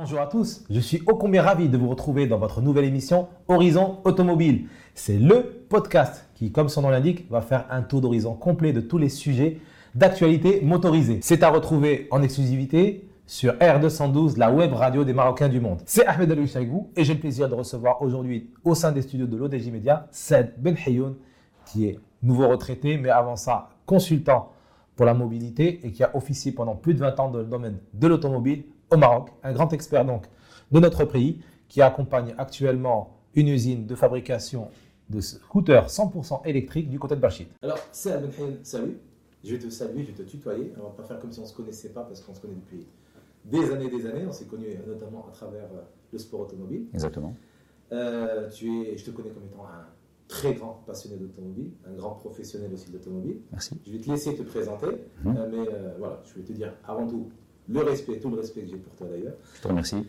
Bonjour à tous, je suis ô combien ravi de vous retrouver dans votre nouvelle émission Horizon Automobile. C'est le podcast qui, comme son nom l'indique, va faire un tour d'horizon complet de tous les sujets d'actualité motorisée. C'est à retrouver en exclusivité sur R212, la web radio des Marocains du monde. C'est Ahmed Alou Chaïgou et j'ai le plaisir de recevoir aujourd'hui au sein des studios de l'ODJ Media, Said Ben Hayoun, qui est nouveau retraité, mais avant ça, consultant pour la mobilité et qui a officié pendant plus de 20 ans dans le domaine de l'automobile au Maroc. Un grand expert donc de notre pays qui accompagne actuellement une usine de fabrication de scooters 100% électriques du côté de Bachit. Alors, Said Ben salut. Je vais te saluer, je vais te tutoyer. On va pas faire comme si on ne se connaissait pas parce qu'on se connaît depuis des années des années. On s'est connus notamment à travers euh, le sport automobile. Exactement. Euh, tu es, je te connais comme étant un très grand passionné d'automobile, un grand professionnel aussi d'automobile. Merci. Je vais te laisser te présenter, Mhm. euh, mais euh, voilà, je vais te dire avant tout le respect, tout le respect que j'ai pour toi d'ailleurs. Je te remercie.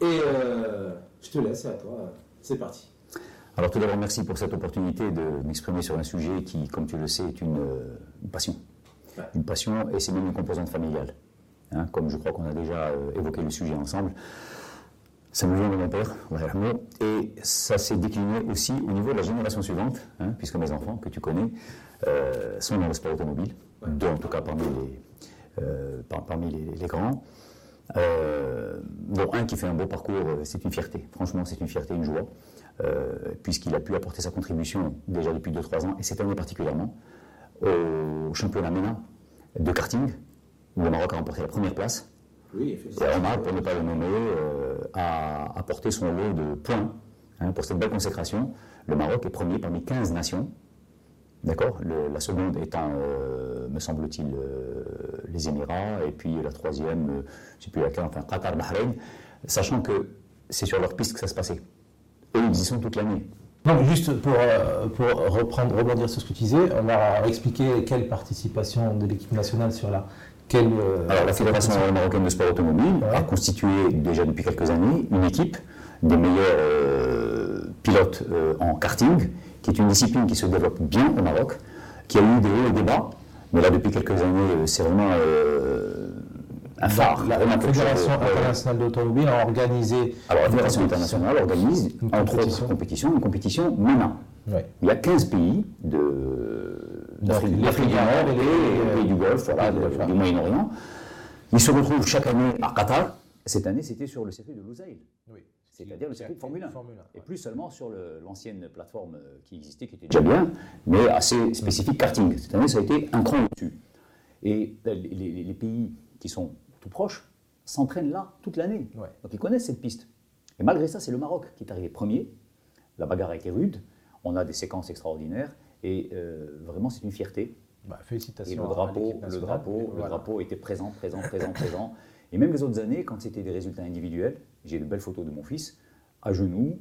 Et euh, je te laisse, à toi. C'est parti. Alors tout d'abord, merci pour cette opportunité de m'exprimer sur un sujet qui, comme tu le sais, est une, euh, une passion. Ouais. Une passion et c'est même une composante familiale. Hein, comme je crois qu'on a déjà euh, évoqué le sujet ensemble. Ça me vient de mon père, et ça s'est décliné aussi au niveau de la génération suivante, hein, puisque mes enfants, que tu connais, euh, sont dans le sport automobile, deux en tout cas parmi les, par- parmi les, les grands. Euh, dont un qui fait un beau parcours, euh, c'est une fierté. Franchement, c'est une fierté, une joie, euh, puisqu'il a pu apporter sa contribution déjà depuis 2-3 ans, et cette année particulièrement, au championnat MENA de karting, où le Maroc a remporté la première place. Oui, Et. Omar, pour ne pas le nommer, euh, a apporté son lot de points hein, pour cette belle consécration. Le Maroc est premier parmi 15 nations. D'accord La seconde étant, euh, me semble-t-il, euh, les Émirats, et puis la troisième, euh, je ne sais plus laquelle, enfin Qatar, Bahreïn, sachant que c'est sur leur piste que ça se passait. Eux, ils y sont toute l'année. Donc, juste pour, euh, pour reprendre, rebondir sur ce que tu disais, on va expliquer quelle participation de l'équipe nationale sur la. Quelle, euh, Alors, la Fédération marocaine de sport automobile Ouais. a constitué déjà depuis quelques années une équipe des meilleurs euh, pilotes euh, en karting, qui est une discipline qui se développe bien au Maroc, qui a eu des hauts et des bas, mais là, depuis quelques années, euh, c'est vraiment euh, un phare. La, de- Fédération ouais. internationale d'automobile a organisé. Alors, la Fédération internationale organise, Une entre compétition. autres compétitions, une compétition MENA. Ouais. Il y a 15 pays de- d'Afrique du Nord et les pays du Golfe, voilà, du. Moyen-Orient. Ils se retrouvent chaque année à Qatar. Cette année, c'était sur le circuit de Lusail, Oui. C'est-à-dire le circuit de Formule 1. Formule 1, Et ouais. plus seulement sur le- l'ancienne plateforme euh, qui existait, qui était déjà bien, mais assez spécifique karting. Cette année, ça a été un cran au-dessus. Et les, les- les pays qui sont tout proches s'entraînent là toute l'année. Ouais. Donc ils connaissent cette piste. Et malgré ça, c'est le Maroc qui est arrivé premier. La bagarre a été rude. On a des séquences extraordinaires. Et euh, vraiment, c'est une fierté. Bah, Et félicitations. le à drapeau, le drapeau, le drapeau était présent, présent, présent, présent. Et même les autres années, quand c'était des résultats individuels, j'ai de belles photos de mon fils à genoux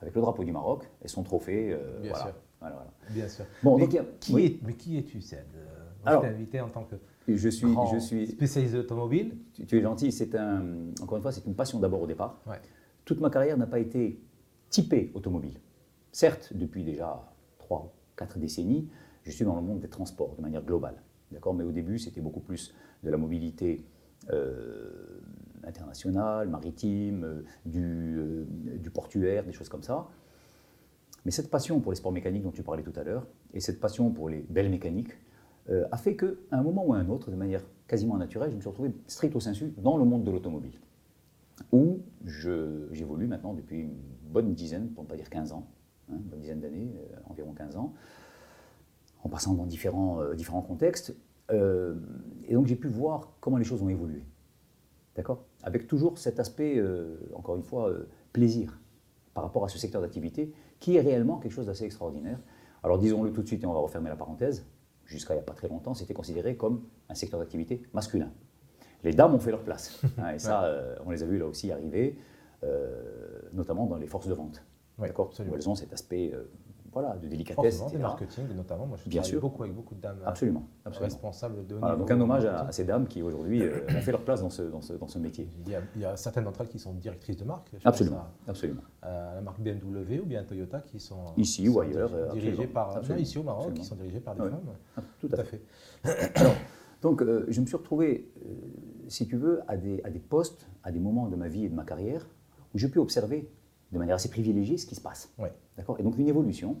avec le drapeau du Maroc et son trophée. euh, Bien voilà. sûr. Voilà, voilà. Bien sûr. Bon, mais, donc a- qui oui. est, mais qui es-tu, Seb Euh, Alors- Je t'ai invité en tant que Je suis, grand je suis, spécialiste automobile. tu, tu es gentil. C'est un, encore une fois, c'est une passion d'abord au départ. Ouais. Toute ma carrière n'a pas été typée automobile. Certes, depuis déjà 3 4 décennies, je suis dans le monde des transports de manière globale. D'accord? Mais au début, c'était beaucoup plus de la mobilité euh, internationale, maritime, euh, du, euh, du portuaire, des choses comme ça. Mais cette passion pour les sports mécaniques dont tu parlais tout à l'heure, et cette passion pour les belles mécaniques, euh, a fait qu'à un moment ou à un autre, de manière quasiment naturelle, je me suis retrouvé stricto sensu dans le monde de l'automobile où j'évolue maintenant depuis une bonne dizaine, pour ne pas dire 15 ans, hein, une bonne dizaine d'années, environ 15 ans, en passant dans différents, contextes. Et donc j'ai pu voir comment les choses ont évolué. D'accord Avec toujours cet aspect, euh, encore une fois, euh, plaisir par rapport à ce secteur d'activité qui est réellement quelque chose d'assez extraordinaire. Alors disons-le tout de suite et on va refermer la parenthèse. Jusqu'à il n'y a pas très longtemps, c'était considéré comme un secteur d'activité masculin. Les dames ont fait leur place. hein, et ça, euh, on les a vus là aussi arriver, notamment dans les forces de vente. D'accord. Où elles ont cet aspect voilà, de délicatesse. etc. marketing notamment. Moi, je Bien sûr. beaucoup avec beaucoup de dames euh, Absolument. absolument. responsables de haut Voilà, niveau donc un hommage à, ces dames qui aujourd'hui euh, ont fait leur place dans ce, dans ce, dans ce métier. Il y, a, il y a certaines d'entre elles qui sont directrices de marque. Absolument. à- absolument. la marque BMW ou bien Toyota qui sont Ici qui ou sont ailleurs, diri- dirigées absolument. par non, ici au Maroc qui sont dirigées par des femmes. Ah, Tout Tout à fait. Donc, euh, je me suis retrouvé, si tu veux, à des, à des postes, à des moments de ma vie et de ma carrière, où j'ai pu observer de manière assez privilégiée ce qui se passe. Ouais. D'accord? Et donc, une évolution.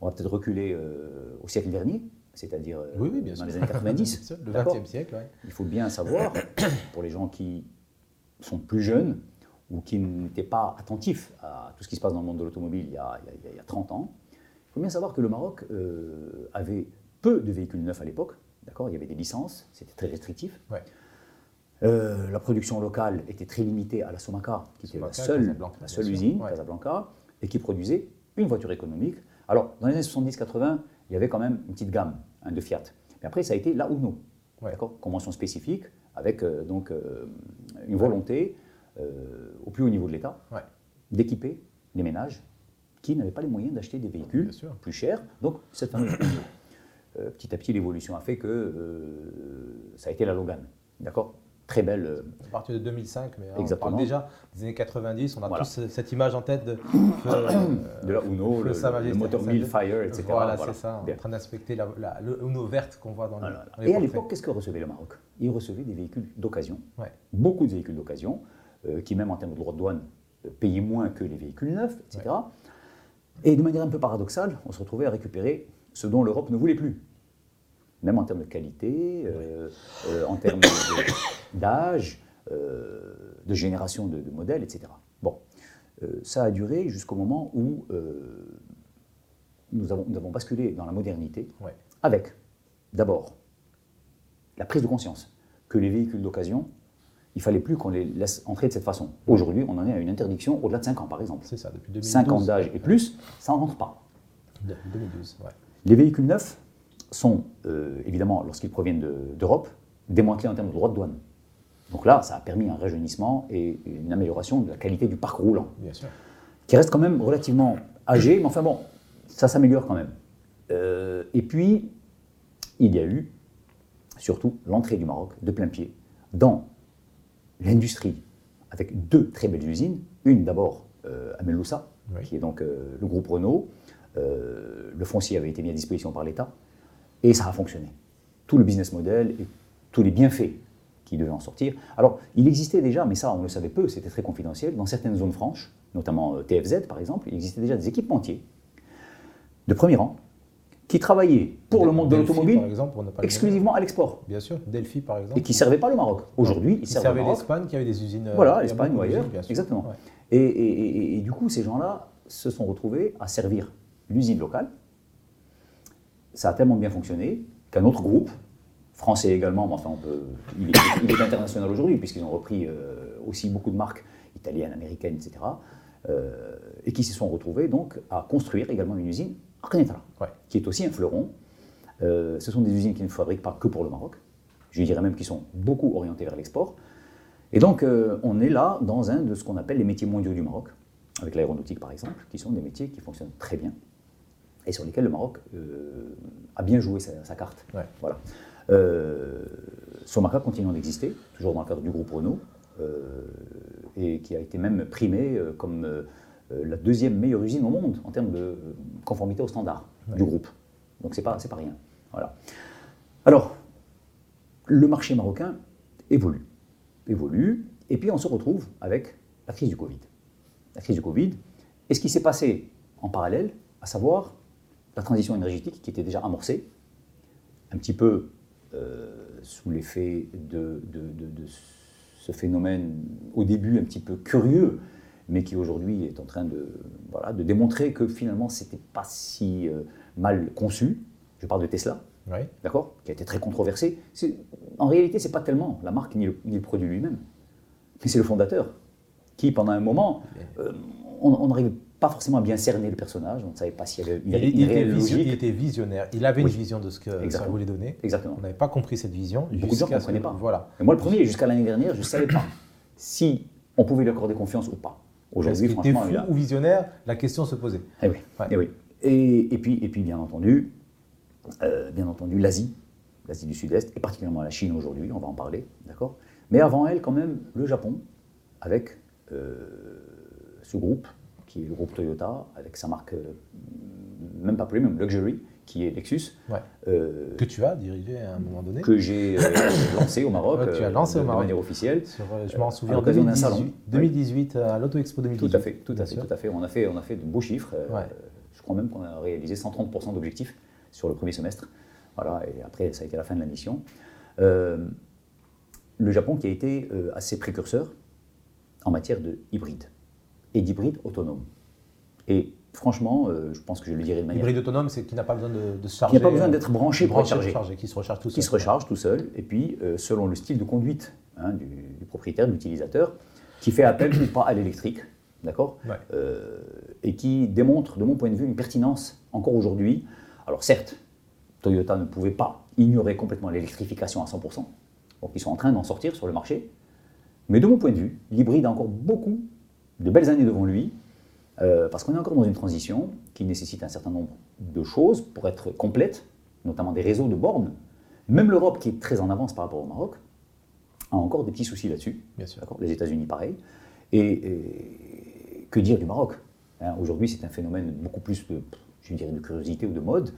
On va peut-être reculer euh, au siècle dernier, c'est-à-dire euh, Oui, oui, dans sûr. les années 90. Bien sûr, le D'accord? 20e siècle, ouais. Il faut bien savoir, pour les gens qui sont plus jeunes ou qui n'étaient pas attentifs à tout ce qui se passe dans le monde de l'automobile il, y a- il y a- il y a 30 ans, il faut bien savoir que le Maroc euh, avait peu de véhicules neufs à l'époque. D'accord? Il y avait des licences, c'était très restrictif. Ouais. Euh, la production locale était très limitée à la Somaca, qui était la seule, la usine, Ouais. Casablanca, et qui produisait une voiture économique. Alors, dans les années 70-80, il y avait quand même une petite gamme hein, de Fiat. Mais après, ça a été la Uno, Ouais. d'accord convention spécifique, avec euh, donc euh, une volonté au plus haut niveau de l'État Ouais. d'équiper les ménages qui n'avaient pas les moyens d'acheter des véhicules plus chers. Donc, cette fameuse Uno. Petit à petit, l'évolution a fait que ça a été la Logan. D'accord? Très belle. euh, À partir de 2005, mais hein, on Exactement. parle déjà des années 90, on a Voilà. tous cette image en tête de, euh, de la Uno, le, le Majesté moteur. Millfire, etc. Voilà, c'est ça, Bien. en train d'inspecter la, la- le Uno verte qu'on voit dans, le, Voilà. dans les Et à l'époque, qu'est-ce que recevait le Maroc Il recevait des véhicules d'occasion, Ouais. beaucoup de véhicules d'occasion, euh, qui même en termes de droits de douane euh, payaient moins que les véhicules neufs, etc. Et de manière un peu paradoxale, on se retrouvait à récupérer ce dont l'Europe ne voulait plus. Même en termes de qualité, euh, euh, en termes d'âge, euh, de génération de, de modèles, etc. Bon, ça a duré jusqu'au moment où nous, avons, nous avons basculé dans la modernité Ouais. avec d'abord la prise de conscience que les véhicules d'occasion, il fallait plus qu'on les laisse entrer de cette façon. Aujourd'hui, on en est à une interdiction au-delà de 5 ans, par exemple. C'est ça, depuis 2012. 5 ans d'âge et plus, ça n'en rentre pas. Depuis 2012, ouais. Les véhicules neufs sont, euh, évidemment, lorsqu'ils proviennent de- d'Europe, démantelés en termes de droits de douane. Donc là, ça a permis un rajeunissement et une amélioration de la qualité du parc roulant Bien sûr. qui reste quand même relativement âgé, mais enfin bon, ça s'améliore quand même. Euh, et puis, il y a eu surtout l'entrée du Maroc de plein pied dans l'industrie, avec deux très belles usines. Une d'abord euh, à Meloussa, Oui. qui est donc euh, le groupe Renault. Le foncier avait été mis à disposition par l'État, et ça a fonctionné. Tout le business model et tous les bienfaits qui devaient en sortir. Alors, il existait déjà, mais ça, on le savait peu, c'était très confidentiel, dans certaines zones franches, notamment euh, TFZ par exemple, il existait déjà des équipementiers de premier rang qui travaillaient pour le monde de l'automobile exclusivement à l'export. Bien sûr, Delphi, par exemple. et qui ne servaient pas le Maroc. Aujourd'hui, ils servait Maroc. l'Espagne, qui avait des usines. euh, Voilà, a l'Espagne ou ailleurs, exactement. Ouais. Et, et- et- et du coup, ces gens-là se sont retrouvés à servir l'usine locale. Ça a tellement bien fonctionné qu'un autre groupe, français également, mais enfin, on peut, il, est, il est international aujourd'hui, puisqu'ils ont repris euh, aussi beaucoup de marques italiennes, américaines, etc., euh, et qui se sont retrouvés donc à construire également une usine à Ouais. qui est aussi un fleuron. Euh, ce sont des usines qui ne fabriquent pas que pour le Maroc. Je dirais même qu'ils sont beaucoup orientés vers l'export. Et donc, on est là dans un de ce qu'on appelle les métiers mondiaux du Maroc, avec l'aéronautique par exemple, qui sont des métiers qui fonctionnent très bien et sur lesquels le Maroc euh, a bien joué sa, sa carte. Ouais. Voilà. Euh, Somaca continuant d'exister, toujours dans le cadre du groupe Renault, euh, et qui a été même primé comme la deuxième meilleure usine au monde en termes de conformité aux standards du groupe. Donc c'est pas, pas rien. Voilà. Alors, le marché marocain évolue, évolue, et puis on se retrouve avec la crise du Covid. La crise du Covid, et ce qui s'est passé en parallèle, à savoir la transition énergétique qui était déjà amorcée, un petit peu euh, sous l'effet de, de- de- de ce phénomène au début un petit peu curieux, mais qui aujourd'hui est en train de, voilà, de démontrer que finalement c'était pas si euh, mal conçu. Je parle de Tesla, d'accord, qui a été très controversé. En réalité, c'est pas tellement la marque ni le, ni le produit lui-même, mais c'est le fondateur qui, pendant un moment, euh, on n'arrivait pas forcément bien cerner le personnage, on ne savait pas s'il y avait y Il, il une était réelle visio- logique. il était visionnaire. Il avait Oui. une vision de ce que ça Exactement. voulait donner. Exactement. On n'avait pas compris cette vision. Beaucoup de gens ne comprenaient pas. Voilà. Et moi, le premier, jusqu'à l'année dernière, je ne savais pas si on pouvait lui accorder confiance ou pas. Aujourd'hui, franchement, fou il a- ou visionnaire La question se posait. Eh oui, Ouais. eh oui. Et, et puis, et puis, bien entendu, euh, bien entendu, l'Asie, l'Asie du Sud-Est, et particulièrement la Chine aujourd'hui, on va en parler, d'accord? Mais avant elle, quand même, le Japon, avec euh, ce groupe, qui est le groupe Toyota, avec sa marque, euh, même pas premium, Luxury, qui est Lexus, Ouais. euh, Que tu as dirigé à un moment donné. que j'ai euh, lancé au Maroc, Ouais, tu as lancé euh, au de Maroc. manière officielle. Sur, je m'en souviens en l'occasion d'un 2018, salon. 2018 à l'Auto Expo 2018. Tout à fait, tout à fait, tout à fait. On a fait, on a fait de beaux chiffres. Ouais. Je crois même qu'on a réalisé 130% d'objectifs sur le premier semestre. Voilà, et après, ça a été la fin de la mission. Le Japon qui a été assez précurseur en matière de hybride et d'hybride autonome. Et franchement, euh, je pense que je le dirai de manière Hybride autonome, c'est qui n'a pas besoin de, de se qui charger. n'a pas besoin euh, d'être branché pour être branché, chargé, chargé, qui se recharge tout seul. qui se recharge tout seul, et puis euh, selon le style de conduite hein, du, du propriétaire, de l'utilisateur, qui fait appel ou pas à l'électrique, d'accord Ouais. Euh, Et qui démontre, de mon point de vue, une pertinence encore aujourd'hui. Alors certes, Toyota ne pouvait pas ignorer complètement l'électrification à 100%, donc ils sont en train d'en sortir sur le marché, mais de mon point de vue, l'hybride a encore beaucoup de belles années devant lui, euh, parce qu'on est encore dans une transition qui nécessite un certain nombre de choses pour être complète, notamment des réseaux de bornes. Même l'Europe, qui est très en avance par rapport au Maroc, a encore des petits soucis là-dessus. Bien sûr. D'accord? Les États-Unis, pareil. Et, et que dire du Maroc? Hein, Aujourd'hui, c'est un phénomène beaucoup plus de, je dirais, de curiosité ou de mode.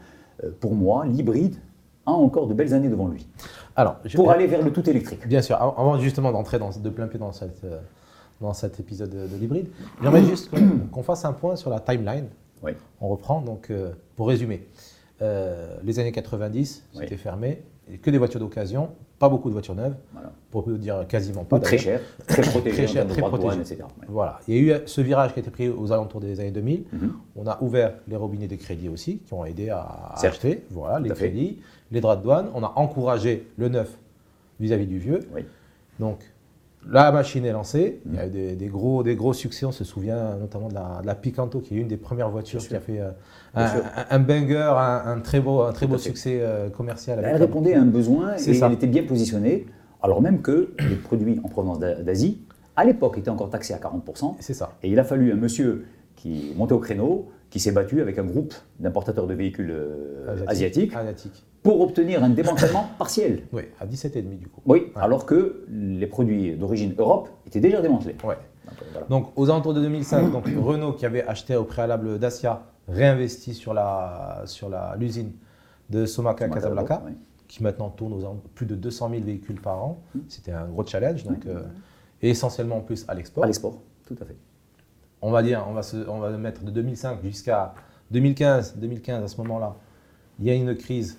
Euh, pour moi, l'hybride a encore de belles années devant lui. Alors, je- Pour aller vers le tout électrique. Bien sûr, avant justement d'entrer de plein pied dans, cette, euh, dans cet épisode de, de l'hybride, j'aimerais juste qu'on fasse un point sur la timeline. Oui. On reprend, donc euh, pour résumer, euh, les années 90, Oui. c'était fermé, et que des voitures d'occasion, pas beaucoup de voitures neuves, Voilà. pour dire quasiment pas. très cher, très protégé, Très cher, très douane, protégé. etc. Ouais. Voilà, il y a eu ce virage qui a été pris aux alentours des années 2000. Mhm. On a ouvert les robinets de crédit aussi, qui ont aidé à, acheter, voilà, les fait. crédits, les droits de douane. On a encouragé le neuf vis-à-vis du vieux. Oui. Donc, la machine est lancée. Il y a Mm. eu des, des gros, des gros succès. On se souvient notamment de la, de la Picanto, qui est une des premières voitures qui a fait euh, un, sûr. un- un banger, un, un très beau, un très beau succès euh, commercial. Elle avec répondait à un besoin et ça. elle était bien positionnée, alors même que les produits en provenance d'A- d'Asie, à l'époque, étaient encore taxés à 40%. C'est ça. Et il a fallu un monsieur qui montait au créneau, qui s'est battu avec un groupe d'importateurs de véhicules euh, asiatiques Asiatique. Pour obtenir un démantèlement partiel. Oui, à 17,5 du coup. Oui, Ouais. alors que les produits d'origine Europe étaient déjà démantelés. Ouais. Donc, euh, voilà. Donc aux alentours de 2005, donc, Renault qui avait acheté au préalable Dacia réinvestit sur la sur la l'usine de Somaka à Casablanca, qui maintenant tourne aux plus de 200 000 véhicules par an. Mm. C'était un gros challenge, donc euh, et essentiellement en plus à l'export. À l'export, tout à fait. On va dire, on va se, on va mettre de 2005 jusqu'à 2015. 2015 à ce moment-là, il y a une crise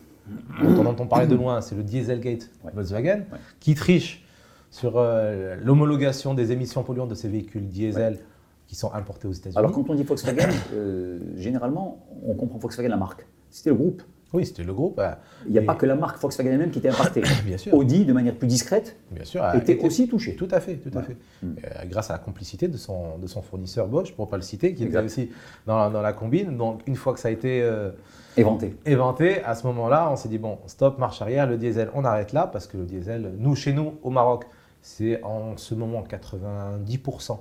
dont on entend parler de loin, c'est le Dieselgate Ouais. Volkswagen, Ouais. qui triche sur euh, l'homologation des émissions polluantes de ces véhicules diesel qui sont importés aux États-Unis. Alors quand on dit Volkswagen, euh, généralement, on comprend Volkswagen la marque. C'était le groupe. Oui, c'était le groupe. euh, Il n'y a Et- pas que la marque Volkswagen elle-même qui était impactée. Bien sûr. Audi, de manière plus discrète, bien sûr, a était été- aussi touché. Tout à fait, tout à Ouais. fait. Mm. Euh, grâce à la complicité de son, de son fournisseur Bosch, pour ne pas le citer, qui Exact. était aussi dans la, dans la combine. Donc, une fois que ça a été euh, Éventé. éventé, à ce moment-là, on s'est dit bon, stop, marche arrière, le diesel, on arrête là, parce que le diesel, nous, chez nous, au Maroc, c'est en ce moment 90%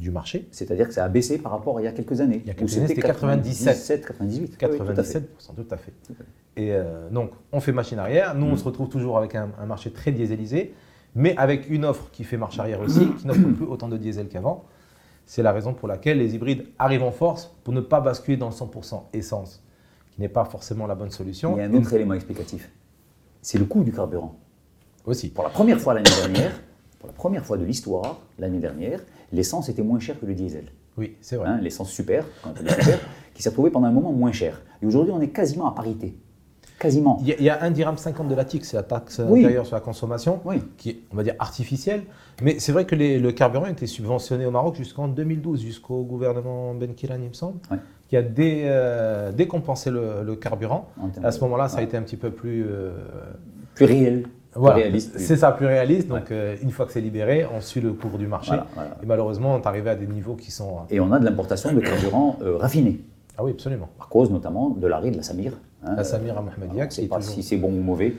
du marché. C'est-à-dire que ça a baissé par rapport à il y a quelques années. Il y a quelques années, c'était 97. 97, 98. Oui, 97%, tout à fait. tout à fait. Tout à fait. Et euh, donc, on fait machine arrière. Nous, on Mm. se retrouve toujours avec un, un marché très dieselisé, mais avec une offre qui fait marche arrière aussi, qui n'offre plus autant de diesel qu'avant. C'est la raison pour laquelle les hybrides arrivent en force pour ne pas basculer dans le 100% essence, qui n'est pas forcément la bonne solution. Il y a un autre élément explicatif. C'est le coût du carburant. Aussi. Pour la première fois l'année dernière, pour la première fois de l'histoire, l'année dernière, l'essence était moins chère que le diesel. Oui, c'est vrai. Hein, l'essence super, quand on super, qui s'est retrouvée pendant un moment moins chère. Et aujourd'hui, on est quasiment à parité. Quasiment. Il y, a, il y a 1 dirham 50 de la TIC, c'est la taxe Oui. intérieure sur la consommation, Oui. qui est, on va dire, artificielle. Mais c'est vrai que les- le carburant était subventionné au Maroc jusqu'en 2012, jusqu'au gouvernement Ben Kirani, il me semble, qui a dé- euh, décompensé le, le carburant. À ce moment-là, ça a été un petit peu plus. euh, plus réel, voilà. C'est ça, plus réaliste. Donc, euh, une fois que c'est libéré, on suit le cours du marché. Voilà, voilà. Et malheureusement, on est arrivé à des niveaux qui sont. euh, Et on a de l'importation de carburant euh, raffiné, Ah oui, absolument. à cause notamment de l'arrêt de la Samir. hein. La Samir à Mohamedia, ne qui est pas toujours- si c'est bon ou mauvais.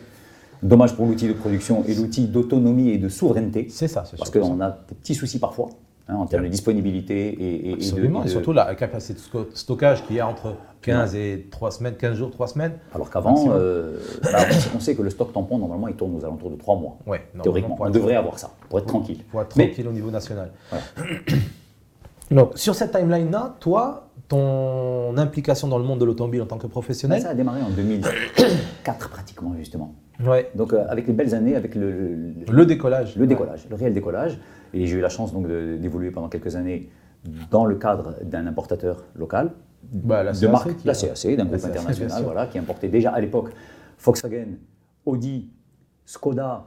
Dommage pour l'outil de production et l'outil d'autonomie et de souveraineté, C'est ça, c'est parce qu'on a des petits soucis parfois hein, en termes de disponibilité et, et- et de- Absolument, et de- surtout la capacité de stockage qui est entre 15 et 3 semaines, 15 jours, 3 semaines. Alors qu'avant, euh, bah, on sait que le stock tampon, normalement, il tourne aux alentours de 3 mois. Ouais, Théoriquement, on devrait avoir ça, pour être tranquille. Pour être Mais- tranquille au niveau national. Voilà. Donc, sur cette timeline-là, toi, ton implication dans le monde de l'automobile en tant que professionnel Ça a démarré en 2004 pratiquement, justement. Ouais. Donc euh, avec les belles années, avec le, le- Le décollage. le décollage, le réel décollage. Et j'ai eu la chance donc d'évoluer pendant quelques années dans le cadre d'un importateur local, Bah, la de CAC marque, la CAC, d'un groupe international, voilà, qui importait déjà à l'époque Volkswagen, Audi, Skoda,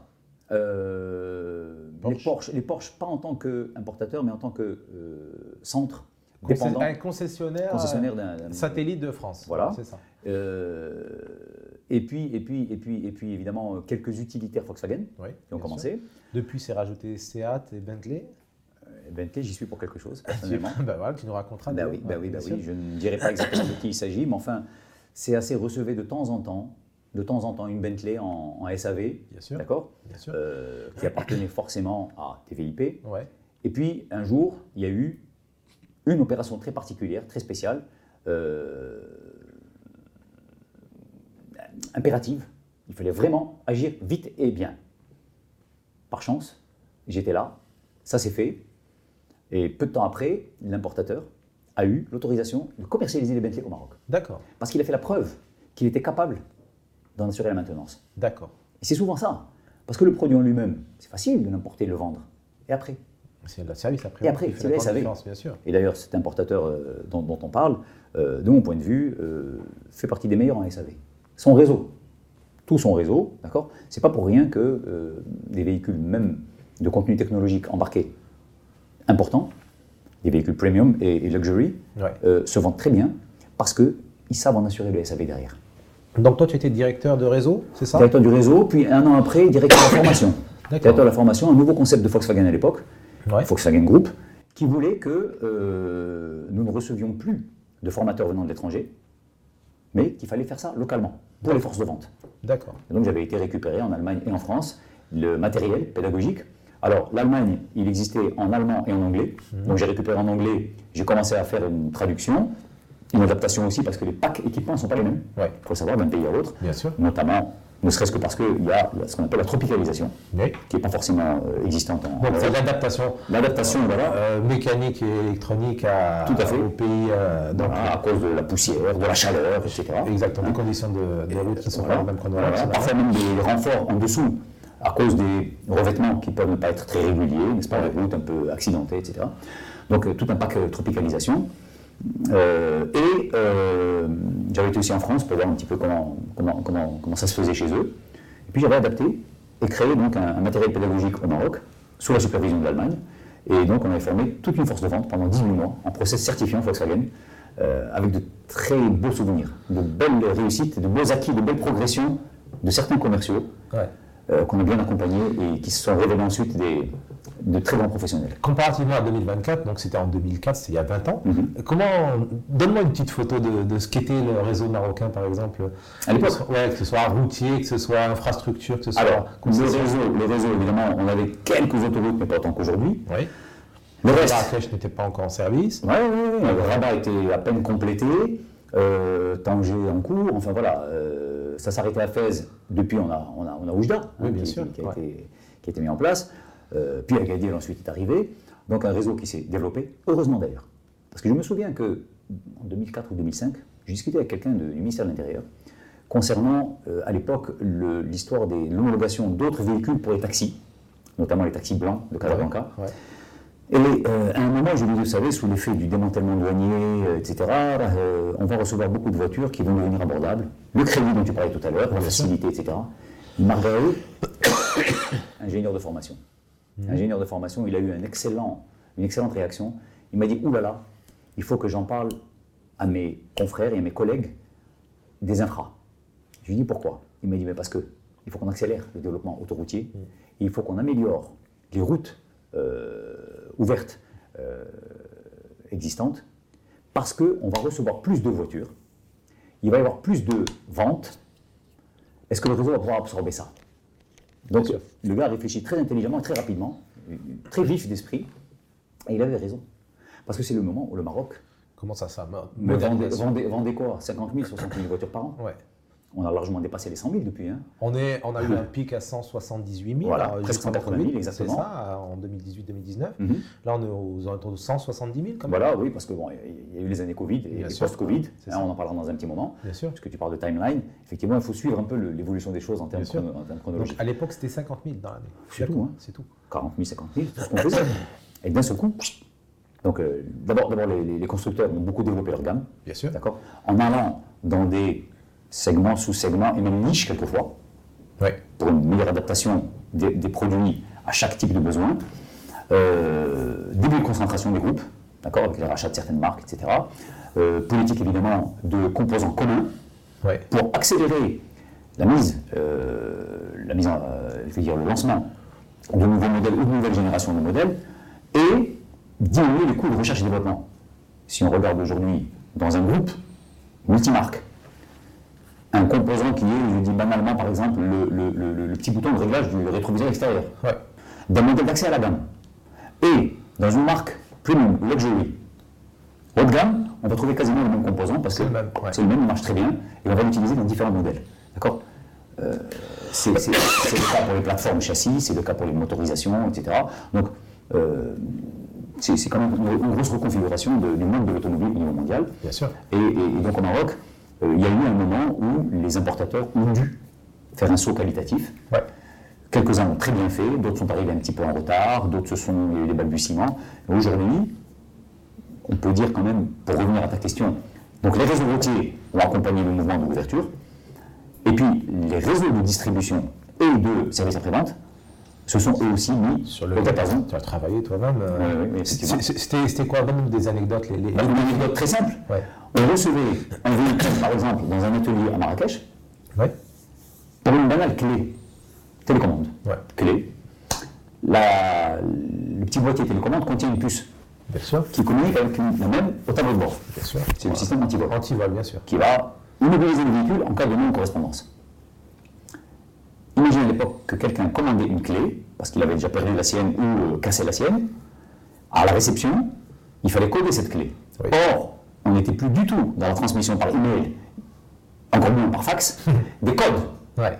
euh, les Porsche. Les Porsche pas en tant qu'importateur, mais en tant que euh, centre dépendant, un concessionnaire, concessionnaire euh, d'un d'un- satellite de France. Voilà. C'est ça. Euh, et puis, et puis, et puis, et puis, évidemment, euh, quelques utilitaires Volkswagen Oui, qui ont commencé. sûr. Depuis, c'est rajouté Seat et Bentley. Euh, Bentley, j'y suis pour quelque chose, personnellement. bah voilà, tu nous raconteras. D'ailleurs. oui, ben oui, bien oui. Je ne dirai pas exactement de qui il s'agit, mais enfin, c'est assez recevé de temps en temps, de temps en temps, une Bentley en, en SAV, Bien sûr. d'accord, euh, qui appartenait forcément à TVIP. Ouais. Et puis, un jour, il y a eu une opération très particulière, très spéciale, euh, impérative. Il fallait vraiment agir vite et bien. Par chance, j'étais là, ça s'est fait, et peu de temps après, l'importateur a eu l'autorisation de commercialiser les Bentley au Maroc. D'accord. Parce qu'il a fait la preuve qu'il était capable d'en assurer la maintenance. D'accord. Et c'est souvent ça. Parce que le produit en lui-même, c'est facile de l'importer et de le vendre. Et après C'est le service après. Et après, c'est la le SAV. différence, bien sûr. Et d'ailleurs, cet importateur euh, dont, dont on parle, euh, de mon point de vue, euh, fait partie des meilleurs en SAV. Son réseau, tout son réseau, d'accord? C'est pas pour rien que euh, des véhicules, même de contenu technologique embarqué important, des véhicules premium et, et luxury, Ouais. euh, se vendent très bien parce qu'ils savent en assurer le SAV derrière. Donc toi, tu étais directeur de réseau, c'est ça? Directeur du réseau, puis un an après, directeur de la formation. D'accord. Directeur de la formation, un nouveau concept de Volkswagen à l'époque, Ouais. Volkswagen Group, qui voulait que euh, nous ne recevions plus de formateurs venant de l'étranger, mais qu'il fallait faire ça localement, pour les forces de vente. D'accord. Donc j'avais été récupéré en Allemagne et en France le matériel pédagogique. Alors l'Allemagne, il existait en allemand et en anglais. Mhm. Donc j'ai récupéré en anglais, j'ai commencé à faire une traduction, une adaptation aussi parce que les packs équipements ne sont pas les mêmes. Ouais. Il faut le savoir d'un pays à l'autre, Bien sûr. notamment, ne serait-ce que parce qu'il y a ce qu'on appelle la tropicalisation, Oui. qui n'est pas forcément euh, existante en, Donc c'est l'adaptation L'adaptation, voilà, euh, mécanique et électronique à, Tout à fait. au pays. euh, donc, voilà, à cause de la poussière, de la chaleur, etc. Exactement. Hein Des conditions de, de route qui sont Voilà. pas les mêmes qu'on. Parfois même des renforts en dessous à cause des revêtements qui peuvent ne pas être très réguliers, n'est-ce pas, des routes un peu accidentées, etc. Donc euh, tout un pack euh, tropicalisation. Euh, et euh, j'avais été aussi en France pour voir un petit peu comment, comment, comment, comment ça se faisait chez eux. Et puis j'avais adapté et créé donc un, un matériel pédagogique au Maroc, sous la supervision de l'Allemagne. Et donc on avait formé toute une force de vente pendant 18 mois en process certifiant Volkswagen, euh, avec de très beaux souvenirs, de belles réussites, de beaux acquis, de belles progressions de certains commerciaux Ouais. euh, qu'on a bien accompagnés et qui se sont révélés ensuite des, de très grands professionnels. Comparativement à 2024, donc c'était en 2004, c'était il y a 20 ans. Mhm. Comment Donne-moi une petite photo de, de ce qu'était le réseau marocain, par exemple. À l'époque Que ce soit- Ouais, que ce soit routier, que ce soit infrastructure, que ce soit. Alors, le réseau, le réseau, évidemment, on avait quelques autoroutes, mais pas autant qu'aujourd'hui. Oui. Le reste, Marrakech n'était pas encore en service. Ouais, ouais, ouais, le Rabat était à peine complété, euh, Tanger en cours, enfin voilà, euh, ça s'arrêtait à Fès, depuis on a, on a, on a Oujda, hein, Oui, bien qui, sûr, qui a ouais. été, qui a été mis en place, euh, puis Agadir ensuite est arrivé, donc un réseau qui s'est développé, heureusement d'ailleurs. Parce que je me souviens que en 2004 ou 2005, j'ai discuté avec quelqu'un de- du ministère de l'Intérieur concernant euh, à l'époque l'histoire des l'homologation d'autres véhicules pour les taxis, notamment les taxis blancs de Casablanca. Ouais. Et euh, à un moment, je lui dit, vous savez, sous l'effet du démantèlement douanier, euh, etc., euh, on va recevoir beaucoup de voitures qui vont devenir abordables. Le crédit dont tu parlais tout à l'heure, la facilité, etc. Il m'a regardé, ingénieur de formation. Mhm. Ingénieur de formation, il a eu un excellent, une excellente réaction. Il m'a dit, oulala, il faut que j'en parle à mes confrères et à mes collègues des infras. Je lui ai dit pourquoi? Il m'a dit mais parce que il faut qu'on accélère le développement autoroutier, et il faut qu'on améliore les routes euh, ouvertes euh, existantes, parce qu'on va recevoir plus de voitures, il va y avoir plus de ventes. Est-ce que le réseau va pouvoir absorber ça? Donc le gars réfléchit très intelligemment et très rapidement, très vif d'esprit, et il avait raison. Parce que c'est le moment où le Maroc Comment ça, ça vendait quoi? 50 000, 60 000 voitures par an? Ouais. On a largement dépassé les 100 000 depuis. Hein. On, est, on a eu un pic à 178 000. Voilà, alors, presque juste avant 180 000, Covid, exactement. C'est ça, en 2018-2019. Mhm. Là, on est aux alentours de 170 000 quand même. Voilà, oui, parce que bon, il y a eu les années Covid et Bien les post-Covid. Hein, on en parlera dans un petit moment. Bien sûr. Puisque tu parles de timeline, effectivement, il faut suivre un peu l'évolution des choses en termes, chrono- en termes Donc, chronologiques. à l'époque, c'était 50 000 dans l'année. C'est tout, D'accord, hein. C'est tout. 40 000, 50 000, c'est ce qu'on faisait. Et d'un seul coup, donc euh, d'abord, les- les constructeurs ont beaucoup développé leur gamme, Bien sûr. d'accord, en allant dans des segments, sous-segments et même niches quelquefois, Oui. pour une meilleure adaptation des, des produits à chaque type de besoin. Euh, début de concentration des groupes, d'accord, avec le rachat de certaines marques, etc. Euh, politique évidemment de composants communs Oui. pour accélérer la mise, euh, la mise en, je veux dire le lancement de nouveaux modèles ou de nouvelles générations de modèles et diminuer les coûts de recherche et développement. Si on regarde aujourd'hui dans un groupe multimarque, un composant qui est, je dis banalement par exemple, le, le- le- le petit bouton de réglage du rétroviseur extérieur, Ouais. d'un modèle d'accès à la gamme, et dans une marque premium luxury, haut de gamme, on va trouver quasiment le même composant parce que C'est le même, ouais. il marche très bien, et on va l'utiliser dans différents modèles. D'accord? Euh, C'est le cas pour les plateformes châssis, c'est le cas pour les motorisations, etc. Donc, euh, c'est quand même une, une grosse reconfiguration de- du monde de l'automobile au niveau mondial. Bien sûr. Et, et- et donc au Maroc, il y a eu un moment où les importateurs ont dû faire un saut qualitatif. Ouais. Quelques-uns l'ont très bien fait, d'autres sont arrivés un petit peu en retard, d'autres se sont eu des balbutiements. Aujourd'hui, on peut dire quand même, pour revenir à ta question, donc les réseaux routiers ont accompagné le mouvement de l'ouverture, et puis les réseaux de distribution et de services après-vente se sont eux aussi mis Sur le diapason. tu as travaillé toi-même. euh, Oui, oui, C'était quoi Donne-nous des anecdotes. Les, les- Bah, Une anecdote très simple. Ouais. On recevait un véhicule, par exemple, dans un atelier à Marrakech, Ouais. pour une banale clé télécommande. Ouais. Clé. La- le petit boîtier télécommande contient une puce Bien sûr. qui communique avec une- la même au tableau de bord. Bien sûr. C'est le système anti-vol Anti-vol, bien sûr. qui va immobiliser le véhicule en cas de non-correspondance. Imaginez à l'époque que quelqu'un commandait une clé, parce qu'il avait déjà perdu la sienne ou euh, cassé la sienne. À la réception, il fallait coder cette clé. Oui. Or, on n'était plus du tout dans la transmission par email, encore moins par fax, des codes. Ouais.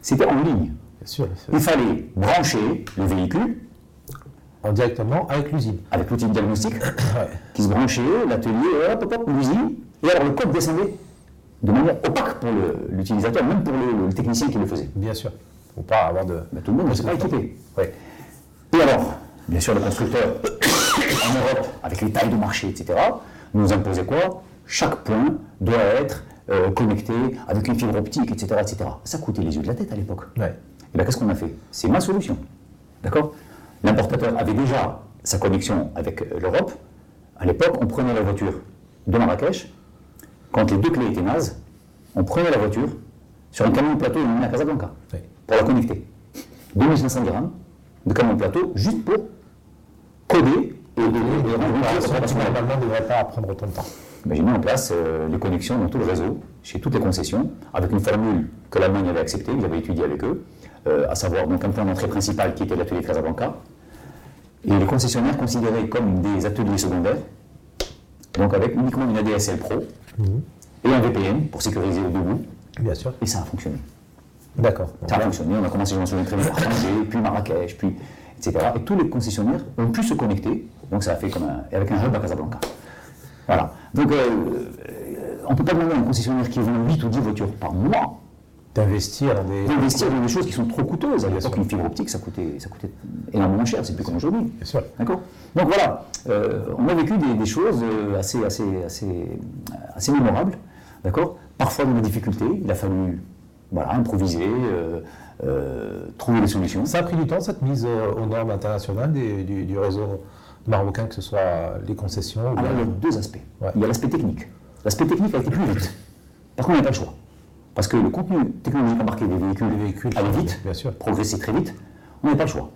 C'était en ligne. Bien sûr. Il fallait brancher le véhicule En directement avec l'usine. avec l'outil de diagnostic Ouais. qui se branchait, l'atelier, hop, hop, hop, l'usine, et alors le code descendait de manière opaque pour l'utilisateur, même pour le, le technicien qui le faisait. Bien sûr. Faut pas avoir de. Mais tout le monde ne s'est pas équipé. Ouais. Et alors, bien sûr, le constructeur en Europe, avec les tailles de marché, etc., nous imposait quoi? Chaque point doit être euh, connecté avec une fibre optique, etc., etc. Ça coûtait les yeux de la tête à l'époque. Ouais. Et bien, qu'est-ce qu'on a fait? C'est ma solution. D'accord? L'importateur avait déjà sa connexion avec euh, l'Europe. À l'époque, on prenait la voiture de Marrakech. Quand les deux clés étaient nazes, on prenait la voiture sur un camion plateau et on l'emmenait à Casablanca pour la connecter. 2500 dirhams de camion plateau juste pour coder et, qui opérationnel. normalement ne devrait pas prendre autant de temps. J'ai mis en place euh, les connexions dans tout le réseau, chez toutes les concessions, avec une formule que l'Allemagne avait acceptée, que j'avais étudiée avec eux, euh, à savoir donc un point d'entrée principal qui était l'atelier de Casablanca, et les concessionnaires considérés comme des ateliers secondaires, donc avec uniquement une ADSL Pro et un VPN pour sécuriser le debout, Bien sûr. et ça a fonctionné. D'accord. Ça a fonctionné, on a commencé, je m'en souviens très bien, puis Marrakech, puis etc. Et tous les concessionnaires ont pu se connecter, donc ça a fait comme un, avec un hub à Casablanca. Voilà. Donc euh, euh, on ne peut pas demander à un concessionnaire qui vend 8 ou 10 voitures par mois D'investir dans des. d'investir dans des choses qui sont trop coûteuses. À l'époque, une fibre optique, ça coûtait, ça coûtait énormément cher, c'est plus comme aujourd'hui. Bien sûr. D'accord Donc voilà, euh, on a vécu des, des choses assez, assez, assez, assez mémorables, d'accord Parfois dans des difficultés, il a fallu voilà, improviser, euh, euh, trouver des solutions. Ça a pris du temps, cette mise aux normes internationales des- du, du réseau marocain, que ce soit les concessions ou Alors, il y a deux aspects. Ouais. Il y a l'aspect technique. L'aspect technique a été plus vite. Par contre, on n'a pas le choix. Parce que le contenu technologique embarqué des véhicules, Les véhicules, allait vite, bien sûr. progressait très vite. On n'a pas le choix.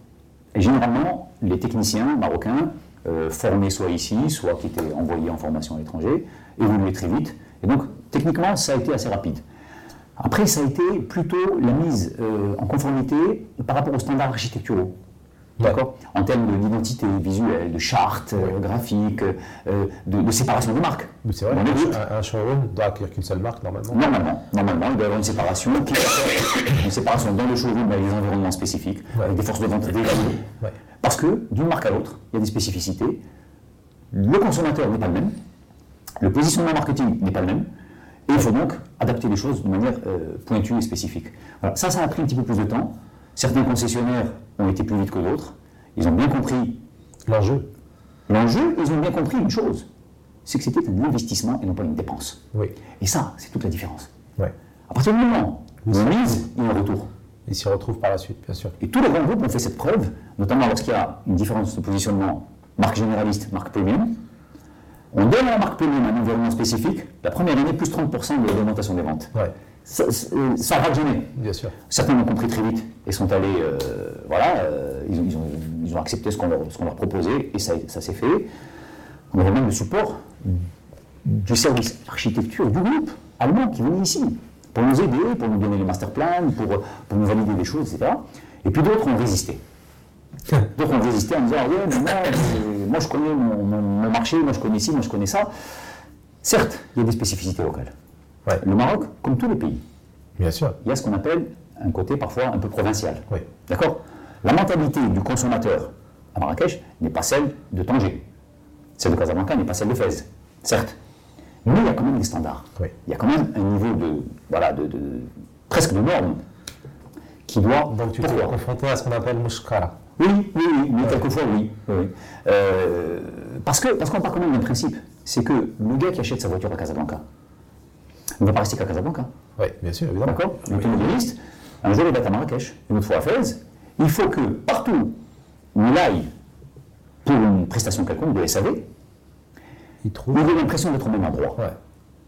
Et généralement, les techniciens marocains, euh, formés soit ici, soit qui étaient envoyés en formation à l'étranger, évoluaient très vite. Et donc, techniquement, ça a été assez rapide. Après, ça a été plutôt la mise euh, en conformité par rapport aux standards architecturaux. D'accord En termes d'identité visuelle, de charte euh, graphique, euh, de, de séparation des marques. C'est vrai, un, un showroom doit accueillir qu'une seule marque normalement. Normalement, normalement, il doit y avoir une séparation, une séparation dans le showroom avec des environnements spécifiques, Ouais. avec des forces de vente dédiées. Ouais. Parce que d'une marque à l'autre, il y a des spécificités. Le consommateur n'est pas le même, le positionnement marketing n'est pas le même, et il faut donc adapter les choses de manière euh, pointue et spécifique. Voilà. Ça, ça a pris un petit peu plus de temps. Certains concessionnaires ont été plus vite que d'autres. Ils ont bien compris L'enjeu. l'enjeu, ils ont bien compris une chose, c'est que c'était un investissement et non pas une dépense. Oui. Et ça, c'est toute la différence. Ouais. À partir du moment où on mise, il y a un retour. Il s'y retrouve par la suite, bien sûr. Et tous les grands groupes ont fait cette preuve, notamment lorsqu'il y a une différence de positionnement marque généraliste, marque premium. On donne à la marque premium un environnement spécifique, la première année, plus 30% de l'augmentation des ventes. Ouais. Ça, ça, ça rate jamais. Bien sûr. Certains l'ont compris très vite et sont allés, euh, voilà, euh, ils, ont, ils ont- ils ont accepté ce qu'on leur, qu'on leur proposait et ça, ça s'est fait. On avait même le support du service architecture du groupe allemand qui venait ici pour nous aider, pour nous donner les master plans, pour, pour nous valider des choses, etc. Et puis d'autres ont résisté. D'autres ont résisté en disant Ah ouais, mais moi, euh, moi je connais mon, mon- mon marché, moi je connais ci, moi je connais ça. Certes, il y a des spécificités locales. Ouais. Le Maroc, comme tous les pays, Bien sûr. il y a ce qu'on appelle un côté parfois un peu provincial. Oui. D'accord? La mentalité du consommateur à Marrakech n'est pas celle de Tanger. Celle de Casablanca n'est pas celle de Fès, certes. Mais il y a quand même des standards. Oui. Il y a quand même un niveau de, voilà, de, de- presque de normes qui doit. Donc tu t'es Pourquoi confronté à ce qu'on appelle mouchkara. oui, oui, oui, mais quelquefois oui. Euh, parce que parce qu'on part quand même d'un principe, c'est que le gars qui achète sa voiture à Casablanca ne va pas rester qu'à Casablanca. Oui, bien sûr, évidemment. D'accord L'automobiliste, un jour il va à Marrakech, une autre fois à Fès, il faut que partout où il aille pour une prestation quelconque de SAV, Il trouve. il ait l'impression d'être au même endroit. Ouais.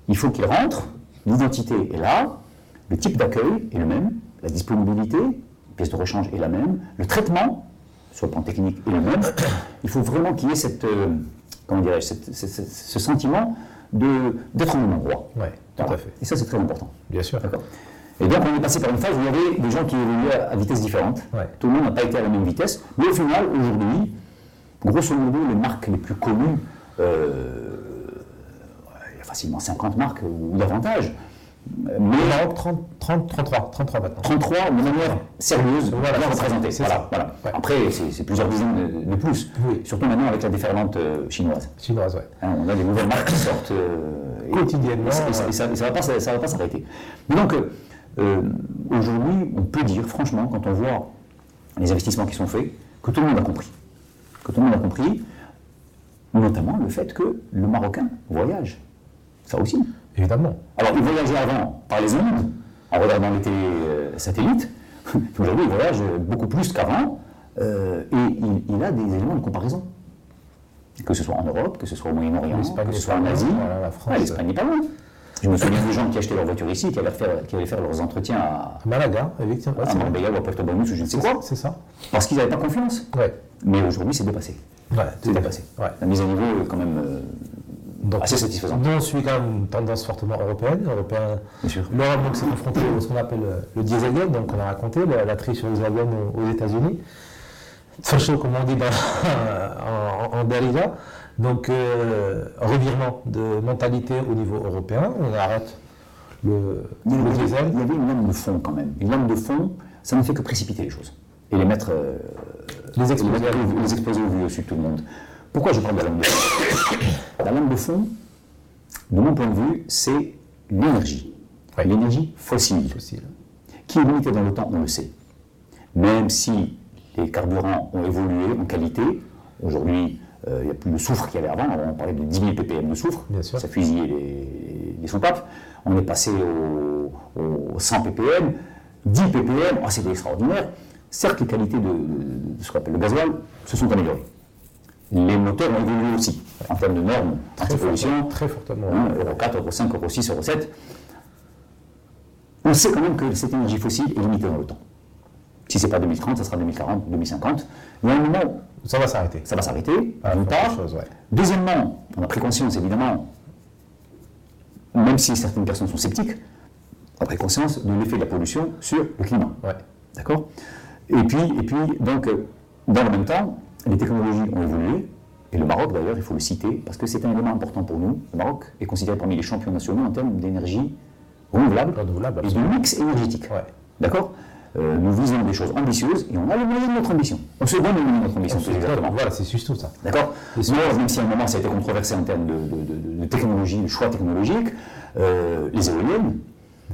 Il faut qu'il rentre, l'identité est là, le type d'accueil est le même, la disponibilité, pièce de rechange est la même, le traitement, sur le plan technique, est le même. Il faut vraiment qu'il y ait cette, euh, comment cette- cette- ce sentiment d'être au même endroit. Ouais, tout Voilà. à fait. Et ça, c'est très important. Bien sûr. D'accord. Et donc, on est passé par une phase où il y avait des gens qui évoluaient à, à vitesse différente. Ouais. Tout le monde n'a pas été à la même vitesse. Mais au final, aujourd'hui, grosso modo, les marques les plus connues, euh, il y a facilement 50 marques ou davantage. Mais Au Maroc, 30, 30, 33, 33 maintenant. 33 de manière sérieuse, Voilà, bien représentée. Voilà, ça. voilà. Ouais. Après, c'est plusieurs dizaines de, de plus. Oui. Surtout maintenant avec la déferlante euh, chinoise. Chinoise, ouais. Hein, on a des nouvelles marques qui sortent euh, Quotidiennement, Et, ça- et ça- et ça ne va pas, ça- ça va pas s'arrêter. Mais donc, euh, aujourd'hui, on peut dire, franchement, quand on voit les investissements qui sont faits, que tout le monde a compris. Que tout le monde a compris, notamment le fait que le Marocain voyage. Ça aussi. Évidemment. Alors, il voyageait avant par les ondes, en regardant les télé euh. Aujourd'hui, il voyage beaucoup plus qu'avant, euh, et il, il a des éléments de comparaison. Que ce soit en Europe, que ce soit au Moyen-Orient, que ce soit en Asie. L'Espagne n'est pas loin. Je me souviens des gens qui achetaient leur voiture ici, qui allaient faire, qui allaient faire leurs entretiens à, Malaga, effectivement. À. Marbella ou à Puerto Banús ou je ne sais quoi, C'est ça. parce qu'ils n'avaient pas confiance. Ouais. Mais aujourd'hui, c'est dépassé. Ouais, C'est dépassé. Ouais. La mise à niveau est quand même euh, Donc, assez satisfaisante. Nous, on suit quand même une tendance fortement européenne. européen. L'Europe donc, s'est confrontée à ce qu'on appelle euh, le Dieselgate, donc on a raconté, la, la triche sur l'hexagone aux, aux États-Unis. Facho, comme on dit dans, en, en, en dériva. Donc, euh, revirement de mentalité au niveau européen. On arrête le, Il y, le avait, diesel. il y avait une lame de fond quand même. Une lame de fond, ça ne fait que précipiter les choses. Et les mettre, euh, Les exploser. les, les exploser au vu au-dessus de tout le monde. Pourquoi je parle de la lame de fond La lame de fond, de mon point de vue, c'est l'énergie. Oui. L'énergie fossile, qui est limitée dans le temps, on le sait. Même si les carburants ont évolué en qualité, aujourd'hui, euh, il n'y a plus de soufre qu'il y avait avant, on parlait de 10 000 ppm de soufre, Bien sûr. ça fusillait les, les soupapes. On est passé au, au 100 ppm, 10 ppm, oh, c'était extraordinaire. Certes, les qualités de, de- de ce qu'on appelle le gasoil se sont améliorées. Les moteurs ont évolué aussi, en termes de normes Très, fortement, très fortement. hein, Euro 4, Euro 5, Euro 6, Euro 7. On sait quand même que cette énergie fossile est limitée dans le temps. Si ce n'est pas 2030, ça sera 2040, 2050. Il y a un moment Ça va s'arrêter. ça va s'arrêter, Ah, d'une part. quelque chose, ouais. Deuxièmement, on a pris conscience évidemment, même si certaines personnes sont sceptiques, on a pris conscience de l'effet de la pollution sur le climat. Ouais. D'accord? Et puis, et puis, donc, euh, Dans le même temps, les technologies ont évolué, et le Maroc d'ailleurs, il faut le citer, parce que c'est un élément important pour nous. Le Maroc est considéré parmi les champions nationaux en termes d'énergie renouvelable, Renouvelable, et de mix énergétique. Ouais. D'accord? Euh, Nous visons des choses ambitieuses et on a le moyen de notre ambition. On se donne le moyen de notre ambition, plus exactement. Voilà, c'est juste tout ça. D'accord? Même si à un moment ça a été controversé en termes de, de- de- de technologie, de choix technologique, euh, les éoliennes,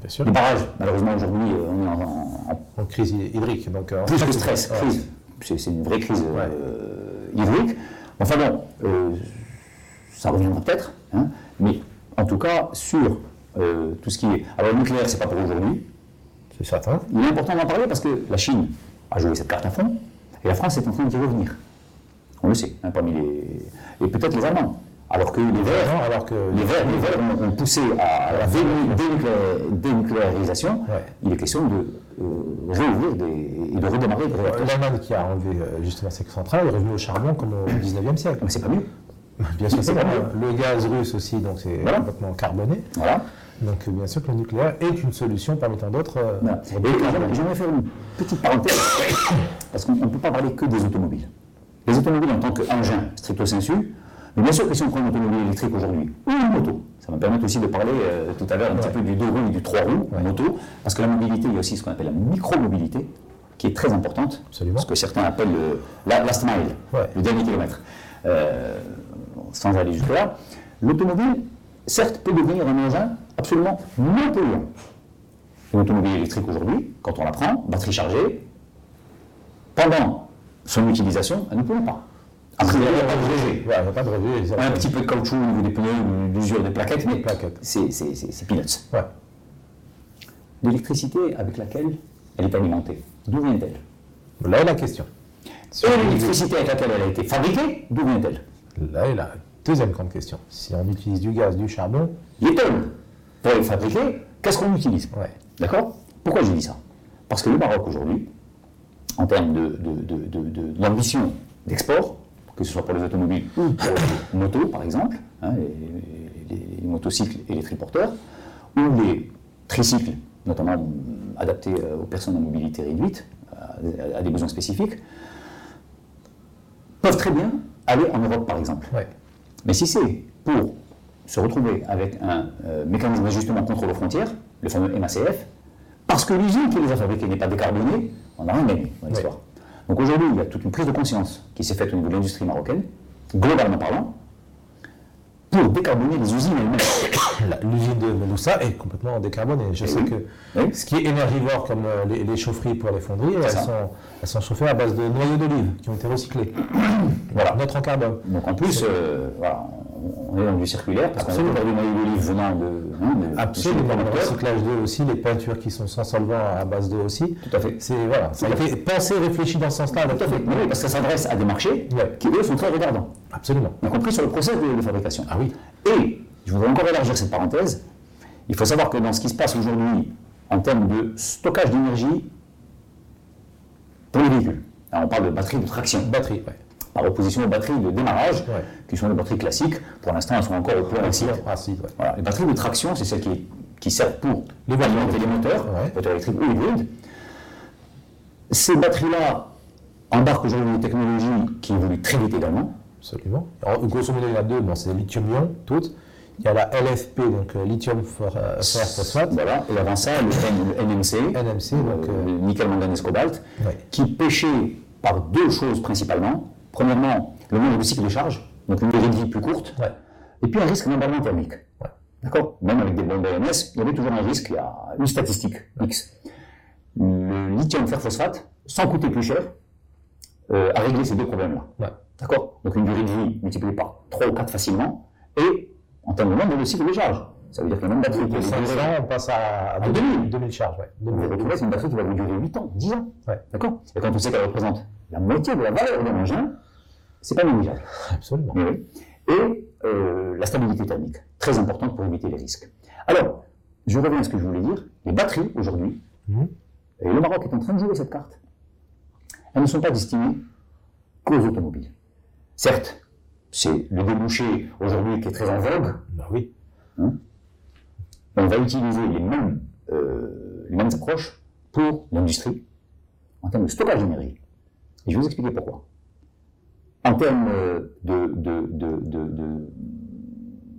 Bien sûr. les barrages, malheureusement aujourd'hui, euh, on est en, en- en En crise hydrique. Donc, en plus que stress, ouais. crise. C'est une vraie crise euh, hydrique. Enfin bon, euh, ça reviendra peut-être, hein, mais en tout cas, sur euh, tout ce qui est. Alors le nucléaire, c'est pas pour aujourd'hui. C'est certain. Il est important d'en parler parce que la Chine a joué cette carte à fond et la France est en train d'y revenir. On le sait, hein, parmi les. Et peut-être les Allemands. Alors que les Verts, alors que les Verts, les Verts ont, ont poussé à la dé- dénucléa- dénucléarisation. Ouais. Il est question de réouvrir des, et de redémarrer des réacteurs. l'Allemagne qui a enlevé euh, justement ses centrales est revenue au charbon comme au 19e siècle. Mais c'est pas mieux. Bien sûr, c'est pas mieux. Le gaz russe aussi, donc c'est Voilà. complètement carboné. Voilà. Donc euh, bien sûr que le nucléaire est une solution parmi tant d'autres. euh, Voilà. Et j'aimerais faire une petite parenthèse, parce qu'on ne peut pas parler que des automobiles. Les automobiles en tant qu'engin stricto sensu, mais bien sûr que si on prend une automobile électrique aujourd'hui, ou une moto, ça va me permettre aussi de parler euh, tout à l'heure un petit peu du deux roues et du trois roues, moto, parce que la mobilité, il y a aussi ce qu'on appelle la micro-mobilité, qui est très importante, Absolument. ce que certains appellent le la- last mile, Ouais. le dernier kilomètre. Euh, sans aller jusque-là, l'automobile, certes, peut devenir un engin absolument non polluant. Une automobile électrique aujourd'hui, quand on la prend, batterie chargée, pendant son utilisation, elle ne pollue pas. Après, il n'y a pas de rejet. Ouais, il n'y a pas de rejet. ça- Un petit peu de caoutchouc au niveau des pneus, l'usure des plaquettes, mais plaquettes. c'est peanuts. Ouais. L'électricité avec laquelle elle est alimentée, d'où vient-elle? Là est la question. Et l'électricité avec laquelle elle a été fabriquée, d'où vient-elle? Là est la deuxième grande question. Si on utilise du gaz, du charbon, L'étole, pour les fabriquer, qu'est-ce qu'on utilise? Ouais. D'accord? Pourquoi j'ai dit ça? Parce que le Maroc aujourd'hui, en termes de, de, de- de- de- d'ambition d'export, que ce soit pour les automobiles ou pour les motos par exemple, hein, les, les- les motocycles et les triporteurs, ou les tricycles, notamment euh, adaptés euh, aux personnes à mobilité réduite, à, à des besoins spécifiques, peuvent très bien aller en Europe par exemple. Ouais. Mais si c'est pour se retrouver avec un euh, mécanisme d'ajustement contrôle aux frontières, le fameux MACF, parce que l'usine qui les a fabriqués n'est pas décarbonée, on n'a rien gagné dans l'histoire. Donc aujourd'hui, il y a toute une prise de conscience qui s'est faite au niveau de l'industrie marocaine, globalement parlant, pour décarboner les usines elles-mêmes. L'usine de Meloussa est complètement décarbonée. Je Eh sais oui. que Oui. ce qui est énergivore, comme euh, les, les chaufferies pour les fonderies, elles sont, elles sont chauffées à base de noyaux d'olive qui ont été recyclés. Voilà. Notre en carbone. Donc en plus, euh, voilà, on- est dans du circulaire, parce qu'on a du noyau d'olive venant de... de- Absolument. Le recyclage d'eau aussi, les peintures qui sont sans solvant à base d'eau aussi. Tout à fait. C'est voilà, ça a Tout à été pensé, réfléchi dans ce sens-là. Tout à fait. Oui, parce que ça s'adresse à des marchés Ouais. qui, eux, sont très regardants. Absolument. y compris sur le process de, de fabrication. Ah oui. Et, je voudrais encore élargir cette parenthèse, il faut savoir que dans ce qui se passe aujourd'hui en termes de stockage d'énergie pour les véhicules, alors on parle de batteries de traction, Batterie, ouais. Par opposition aux batteries de démarrage, Ouais. qui sont les batteries classiques, pour l'instant elles sont encore au point acide. Acide, ouais. Voilà. Les batteries de traction, c'est celles qui, qui servent pour Les alimenter les moteurs, Ouais. moteurs électriques ou hybrides. Ces batteries-là embarquent aujourd'hui des technologies qui évoluent très vite également. Absolument. Alors, grosso modo, il y en a deux. Bon, c'est lithium-ion, toutes. Il y a la LFP, donc euh, lithium fer, euh, phosphate. Voilà, et avant ça, le, NMC, NMC, donc, euh, euh, nickel, manganèse, cobalt, Ouais. qui pêchait par deux choses principalement. Premièrement, le nombre de cycles de charge, donc une durée de vie plus courte, Ouais. et puis un risque d'emballement thermique. Ouais. D'accord? Même avec des bombes EMS, il y avait toujours un risque, il y a une statistique X. Le lithium fer phosphate, sans coûter plus cher, euh, a réglé ces deux problèmes-là. Ouais. D'accord? Donc une durée de vie multipliée par 3 ou 4 facilement, et en termes de nombre de cycles de charge. Ça veut dire que la même batterie qui De avait 500, duré- on passe à, à À 2000, 2000 charges. Ouais. vous vous 2000. retrouvez avec une batterie qui va vous durer 8 ans, 10 ans. Ouais. D'accord? Et quand on sait qu'elle représente la moitié de la valeur d'un engin, c'est pas négligeable. Absolument. Oui. Et euh, la stabilité thermique, très importante pour éviter les risques. Alors, je reviens à ce que je voulais dire. Les batteries, aujourd'hui, Mhm. et le Maroc est en train de jouer cette carte, elles ne sont pas destinées qu'aux automobiles. Certes, c'est le débouché aujourd'hui qui est très en vogue. Bah oui. On va utiliser les mêmes, euh, les mêmes approches pour l'industrie en termes de stockage d'énergie. Et je vais vous expliquer pourquoi. En termes euh, de, de, de, de, de-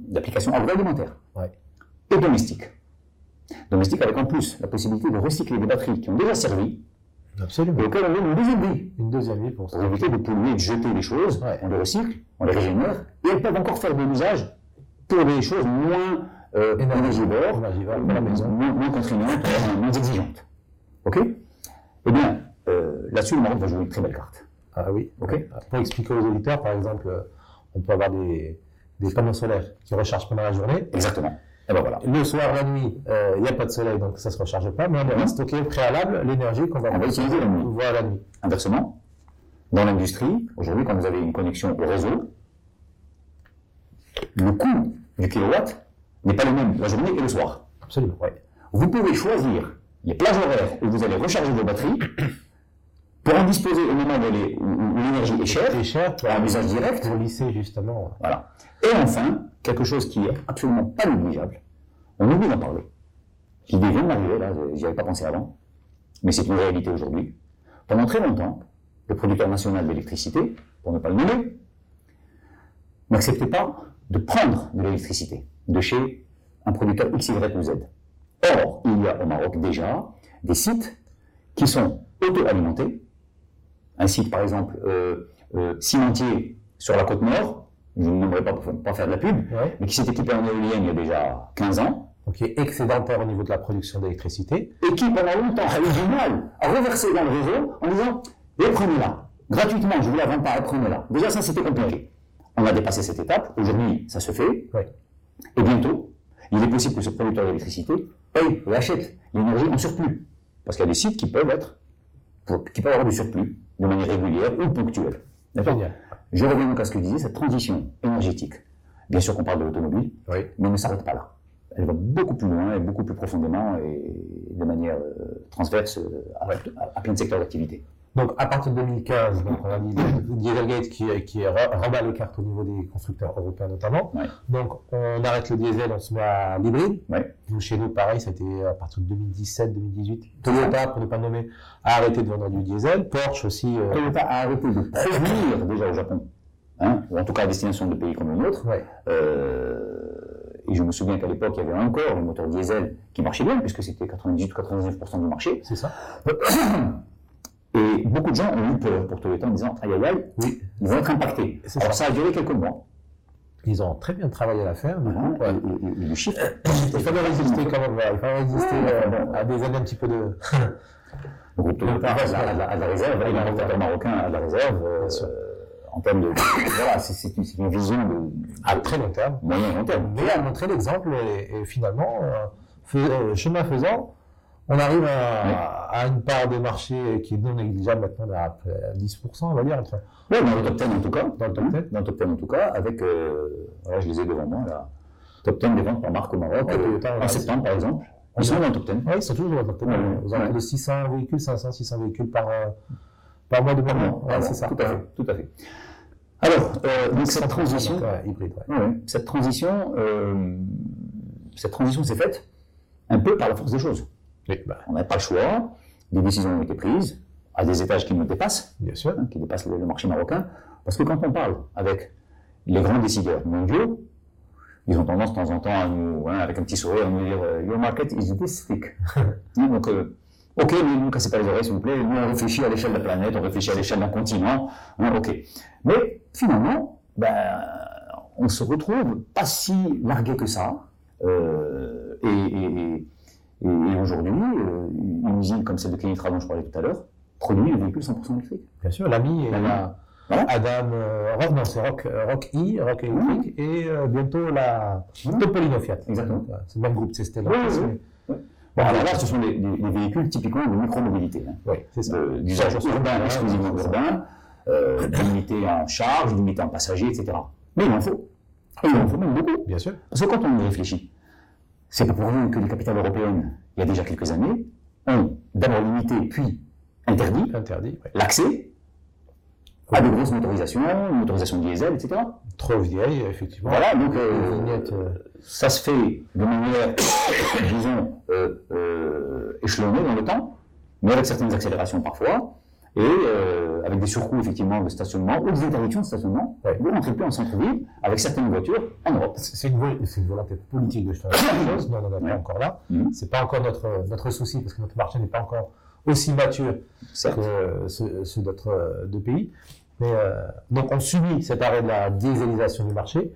d'application agroalimentaire Ouais. et domestique. Domestique avec en plus la possibilité de recycler des batteries qui ont déjà servi Absolument. et auxquelles on donne une deuxième vie. Une deuxième vie pour ça. Pour éviter de polluer, de jeter les choses, Ouais. on les recycle, on les régénère, et elles peuvent encore faire de l'usage pour des choses moins euh, énergivores, moins, moins contraignantes, moins- moins exigeantes. Ok? Eh bien, euh, là-dessus, le Maroc va jouer une très belle carte. Ah oui. Ok. Pour expliquer aux auditeurs, par exemple, euh, on peut avoir des, des panneaux solaires qui rechargent pendant la journée. Exactement. Et ben voilà. Le soir, la nuit, euh, il n'y a pas de soleil, donc ça ne se recharge pas, mais on va Mhm. stocker au préalable l'énergie qu'on va, On va utiliser la nuit. voir la nuit. Inversement, dans l'industrie, aujourd'hui, quand vous avez une connexion au réseau, le coût du kilowatt n'est pas le même la journée et le soir. Absolument. Ouais. Vous pouvez choisir les plages horaires où vous allez recharger vos batteries pour en disposer au moment où l'énergie est chère. Cher pour Un usage direct. Pour lycée, justement. Voilà. Et enfin, quelque chose qui est absolument pas négligeable, on oublie d'en parler. L'idée vient de m'arriver, là, j'y avais pas pensé avant, mais c'est une réalité aujourd'hui. Pendant très longtemps, le producteur national d'électricité, pour ne pas le nommer, n'acceptait pas de prendre de l'électricité de chez un producteur X, Y ou Z. Or, il y a au Maroc déjà des sites qui sont auto-alimentés. Un site, par exemple, euh, euh, cimentier sur la côte nord, je ne nommerai pas pour pas faire de la pub, Ouais. mais qui s'est équipé en éolienne il y a déjà 15 ans, qui est excédentaire au niveau de la production d'électricité. et qui pendant longtemps a eu du mal à reverser dans le réseau en disant Eh, prenez-la, gratuitement, je vous la vends pas, prenez-la. Déjà, ça c'était compliqué. On a dépassé cette étape, aujourd'hui ça se fait, Ouais. et bientôt, il est possible que ce producteur d'électricité paye et achète l'énergie en surplus. Parce qu'il y a des sites qui peuvent être, qui peuvent avoir du surplus de manière régulière ou ponctuelle. D'accord. Je reviens donc à ce que disait cette transition énergétique. Bien sûr qu'on parle de l'automobile, Oui. mais elle ne s'arrête pas là. Elle va beaucoup plus loin et beaucoup plus profondément et de manière euh, transverse euh, à, à- à plein de secteurs d'activité. Donc, à partir de 2015, donc, on a dit Dieselgate qui, qui les cartes au niveau des constructeurs européens notamment. Ouais. Donc, on arrête le diesel, on se met à l'hybride. Ouais. Nous, chez nous, pareil, c'était à partir de 2017, 2018. Toyota, pour ne pas nommer, a arrêté de vendre du diesel. Porsche aussi. euh, Toyota a arrêté de produire déjà au Japon, hein, ou en tout cas à destination de pays comme le nôtre. ouais. Euh, et je me souviens qu'à l'époque, il y avait encore le moteur diesel qui marchait bien, puisque c'était 98 ou 99% du marché. C'est ça. Et beaucoup de gens ont eu peur pour Toyota en disant aïe aïe aïe, Oui. ils vont être impactés. Alors ça a duré quelques mois. Ils ont très bien travaillé à l'affaire. du coup. Et- et- et le chiffre. Il fallait résister quand même. Il fallait résister Ouais, euh, à des années un petit peu de. Groupe Toyota a de la, a de la- a réserve, et l'importateur marocain de la réserve. euh, en termes de. voilà, c'est- une, vision de, à très long terme. moyen long terme. Mais à montrer l'exemple et, finalement, euh, euh, chemin faisant, on arrive à, à une part de marché qui est non négligeable maintenant à peu près 10%, on va dire. Entre, Oui, dans le top 10 en tout cas. Dans le top 10. Dans le top 10 en tout cas, avec. Euh, voilà, je les ai devant moi là. Top 10 des ventes par marque au Maroc. Ouais, euh, en septembre par exemple. Ils sont dans le top 10. oui, ils sont toujours dans le top 10. Ouais, Aux ouais. de 600 véhicules, 500, 600 véhicules par, euh, par mois de moment. ah c'est ça. Tout à fait. Tout à fait. Alors, euh, donc cette transition. Hybride, cette transition, euh, cette transition s'est faite un peu par la force des choses. Oui, bah, On n'avait pas le choix. Des décisions ont été prises à des étages qui nous dépassent. bien sûr. hein, qui dépasse le, le marché marocain. Parce que quand on parle avec les grands décideurs mondiaux, ils ont tendance de temps en temps à nous, hein, avec un petit sourire, à nous dire euh, Your market is this thick. Donc, euh, ok, mais ne nous cassez pas les oreilles, s'il vous plaît. Nous, on réfléchit à l'échelle de la planète, on réfléchit à l'échelle d'un continent. hein, ok. Mais finalement, ben, on se retrouve pas si largué que ça. Euh, et et- et- et- et aujourd'hui, euh, une usine comme celle de Kenitra dont je parlais tout à l'heure produit un véhicule 100% électrique. Bien sûr, l'ami, et la, Voilà. Adam, euh, Rock, non, c'est Rock, euh, Rock I, Rock électrique, et euh, bientôt la Mhm. Topolino Fiat. Exactement. C'est le même groupe, c'est Stellantis. Oui, oui, oui. Bon, alors là, ce sont des, des- des véhicules typiquement de micromobilité, hein, Oui, c'est ça. d'usage urbain, exclusivement urbain, euh, limité en charge, limité en passagers, etc. Mais il en faut. Et il en faut même beaucoup. Bien sûr. Parce que quand on y réfléchit, c'est pas pour rien que les capitales européennes, il y a déjà quelques années, ont d'abord limité puis interdit Interdit. ouais. l'accès à de grosses motorisations, une motorisation diesel, etc. Trop vieille, effectivement. Voilà, donc euh, vignettes, euh, ça se fait de manière, disons, euh, échelonnée dans le temps, mais avec certaines accélérations parfois. Et euh, avec des surcoûts effectivement de stationnement ou des interdictions de stationnement, Ouais. vous ne rentrez plus en centre-ville avec certaines voitures en Europe. C'est une, une volonté politique de faire quelque chose. Nous, on n'en est Ouais. pas encore là. Mhm. C'est pas encore notre, notre souci parce que notre marché n'est pas encore aussi mature que ceux, ceux d'autres euh, deux pays. Mais euh, donc on subit cet arrêt de la dieselisation du marché.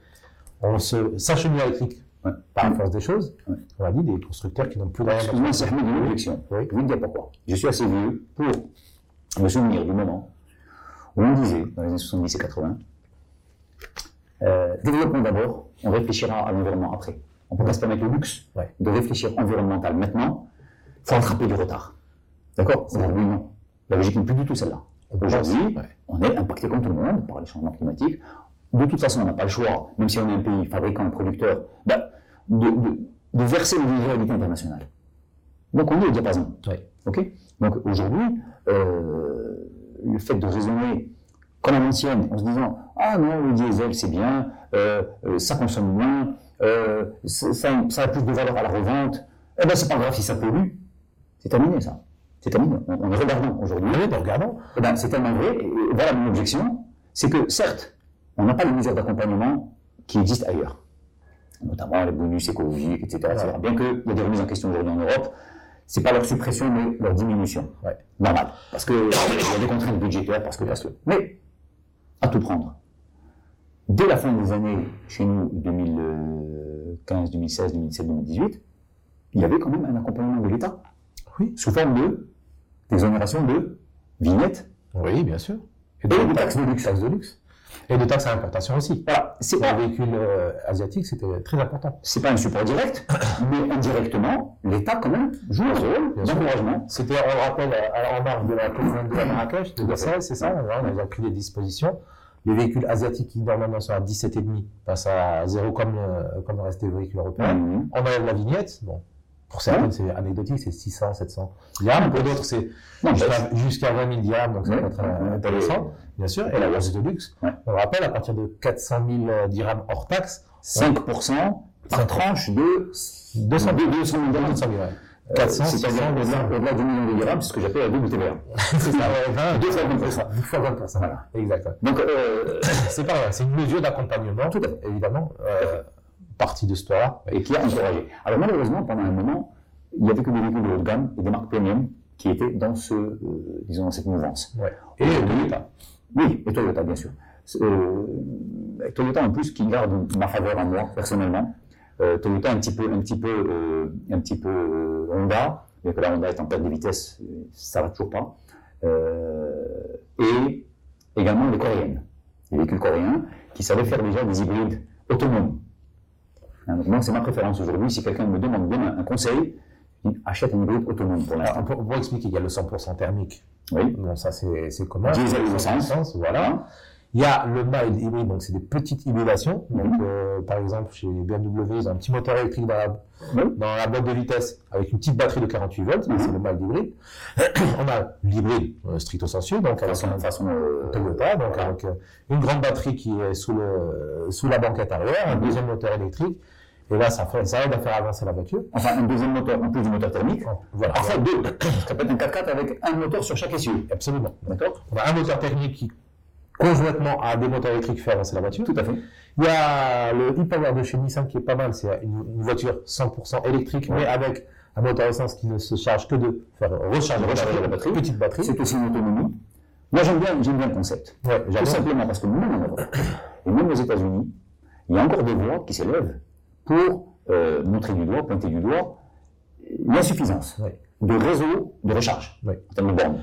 On se s'achemine à l'électrique Ouais. par la force des choses. On a dit des constructeurs qui n'ont plus rien. Excuse-moi, c'est une objection. Oui. Je vais vous dire pourquoi. Je suis assez vieux pour me souvenir du moment où on disait, dans les années 70 et 80, euh, développement d'abord, on réfléchira à l'environnement après. On ne peut pas se permettre le luxe Ouais. de réfléchir environnemental maintenant, faut attraper du retard. D'accord? Aujourd'hui, non? La logique n'est plus du tout celle-là. Aujourd'hui, ouais. on est impacté comme tout le monde par les changements climatiques. De toute façon, on n'a pas le choix, même si on est un pays fabricant producteur, ben, de, de- de verser une réalité internationale. Donc on est au diapason. Ouais. Donc aujourd'hui, euh, le fait de raisonner comme à l'ancienne, en se disant Ah non, le diesel c'est bien, euh, euh, ça consomme moins, ça, ça- a plus de valeur à la revente, eh ben c'est pas grave si ça pollue. C'est terminé ça. C'est terminé. On, on est regardant aujourd'hui. Oui, regardons. Eh ben, c'est tellement vrai. Et voilà mon objection. C'est que, certes, on n'a pas les mesures d'accompagnement qui existent ailleurs. Notamment les bonus écologiques, etc. etc. Bien qu'il y a des remises en question aujourd'hui en Europe, c'est pas leur suppression, mais leur diminution. Ouais. Normal. Parce que, il y a des contraintes budgétaires, parce que, parce que. Mais, à tout prendre. Dès la fin des années, chez nous, 2015, 2016, 2017, 2018, il y avait quand même un accompagnement de l'État. Oui. Sous forme de d'exonération de vignettes Oui, bien sûr. Et de de taxes de luxe. Taxes de luxe. Et de taxes à importation aussi. Voilà, c'est Pour pas, les véhicules euh, asiatiques, c'était très important. c'est pas un support direct, mais indirectement, l'État quand même joue un rôle d'encouragement. C'était, on le rappelle, à- en marge de la COP22 à Marrakech, de 2016, c'est ça, on a déjà pris des dispositions. Les véhicules asiatiques qui normalement sont à 17,5 passent à 0 comme, le- comme le reste des véhicules européens. Mhm. On enlève la vignette, bon, pour certaines c'est anecdotique, c'est 600, 700 dirhams, pour d'autres c'est jusqu'à jusqu'à 20 000 dirhams, donc ça peut être euh, intéressant, bien sûr. Et la hausse de luxe, on rappelle, à partir de 400 000 dirhams hors taxe, 5% par tranche de 200 000 200 000 dirhams. 200 000, ouais. Euh, 400, C'est-à-dire 600, au-delà de 2 millions de dirhams, c'est ce que j'appelle la double TVA. c'est ça, ouais, 20, Deux fois 20%. c'est ça, deux fois 20%. Voilà. Exact. Donc, euh, C'est pas vrai, c'est une mesure d'accompagnement, évidemment, euh, partie de ce là et qui a encouragé. Alors malheureusement, pendant un moment, il n'y avait que des véhicules de haut de gamme et des marques premium qui étaient dans ce, euh, disons, dans cette mouvance. Ouais. Et Toyota. Oui, et Toyota, bien sûr. Euh, Toyota, en plus, qui garde ma faveur à moi, personnellement. Euh, Toyota, un petit peu, un petit peu, un petit peu Honda, bien que la Honda est en perte de vitesse, ça va toujours pas. Et également les Coréennes, les véhicules coréens, qui savaient faire déjà des hybrides autonomes. Hein, donc moi, c'est ma préférence aujourd'hui. Si quelqu'un me demande demain un conseil, achète un hybride autonome pour l'instant. pour, pour expliquer, il y a le 100% thermique. Oui. Bon, ça, c'est commun. Diesel ou. Essence, Voilà. Il y a le mild hybride, donc c'est des petites hybridations. Donc, euh, par exemple, chez BMW, ils ont un petit moteur électrique dans la, dans la boîte de vitesse avec une petite batterie de 48 volts. Mhm. C'est le mild hybride. On a l'hybride euh, stricto sensu, donc avec Façon, façon euh, Toyota, donc avec euh, une grande batterie qui est sous, le, sous la banquette arrière, un Mhm. deuxième moteur électrique. Et là, ça, fait, ça aide à faire avancer la voiture. Enfin, un deuxième moteur, en plus du moteur thermique. Voilà. Parfois deux. Ça peut être un 4x4 avec un moteur sur chaque essieu. Absolument. D'accord On a un moteur technique qui, conjointement à des moteurs électriques, fait avancer la voiture. Tout à fait. Il y a le e-Power de chez Nissan qui est pas mal. C'est une, une voiture 100% électrique, mais avec un moteur essence qui ne se charge que de faire recharger, Recharger la batterie. Petite batterie. C'est aussi une autonomie. Moi, j'aime bien, j'aime bien le concept. Ouais, Tout simplement parce que même en Europe, et même aux États-Unis, il y a encore des voix qui s'élèvent pour euh, montrer du doigt, pointer du doigt l'insuffisance Ouais. de réseau de recharge Oui. en termes de bornes.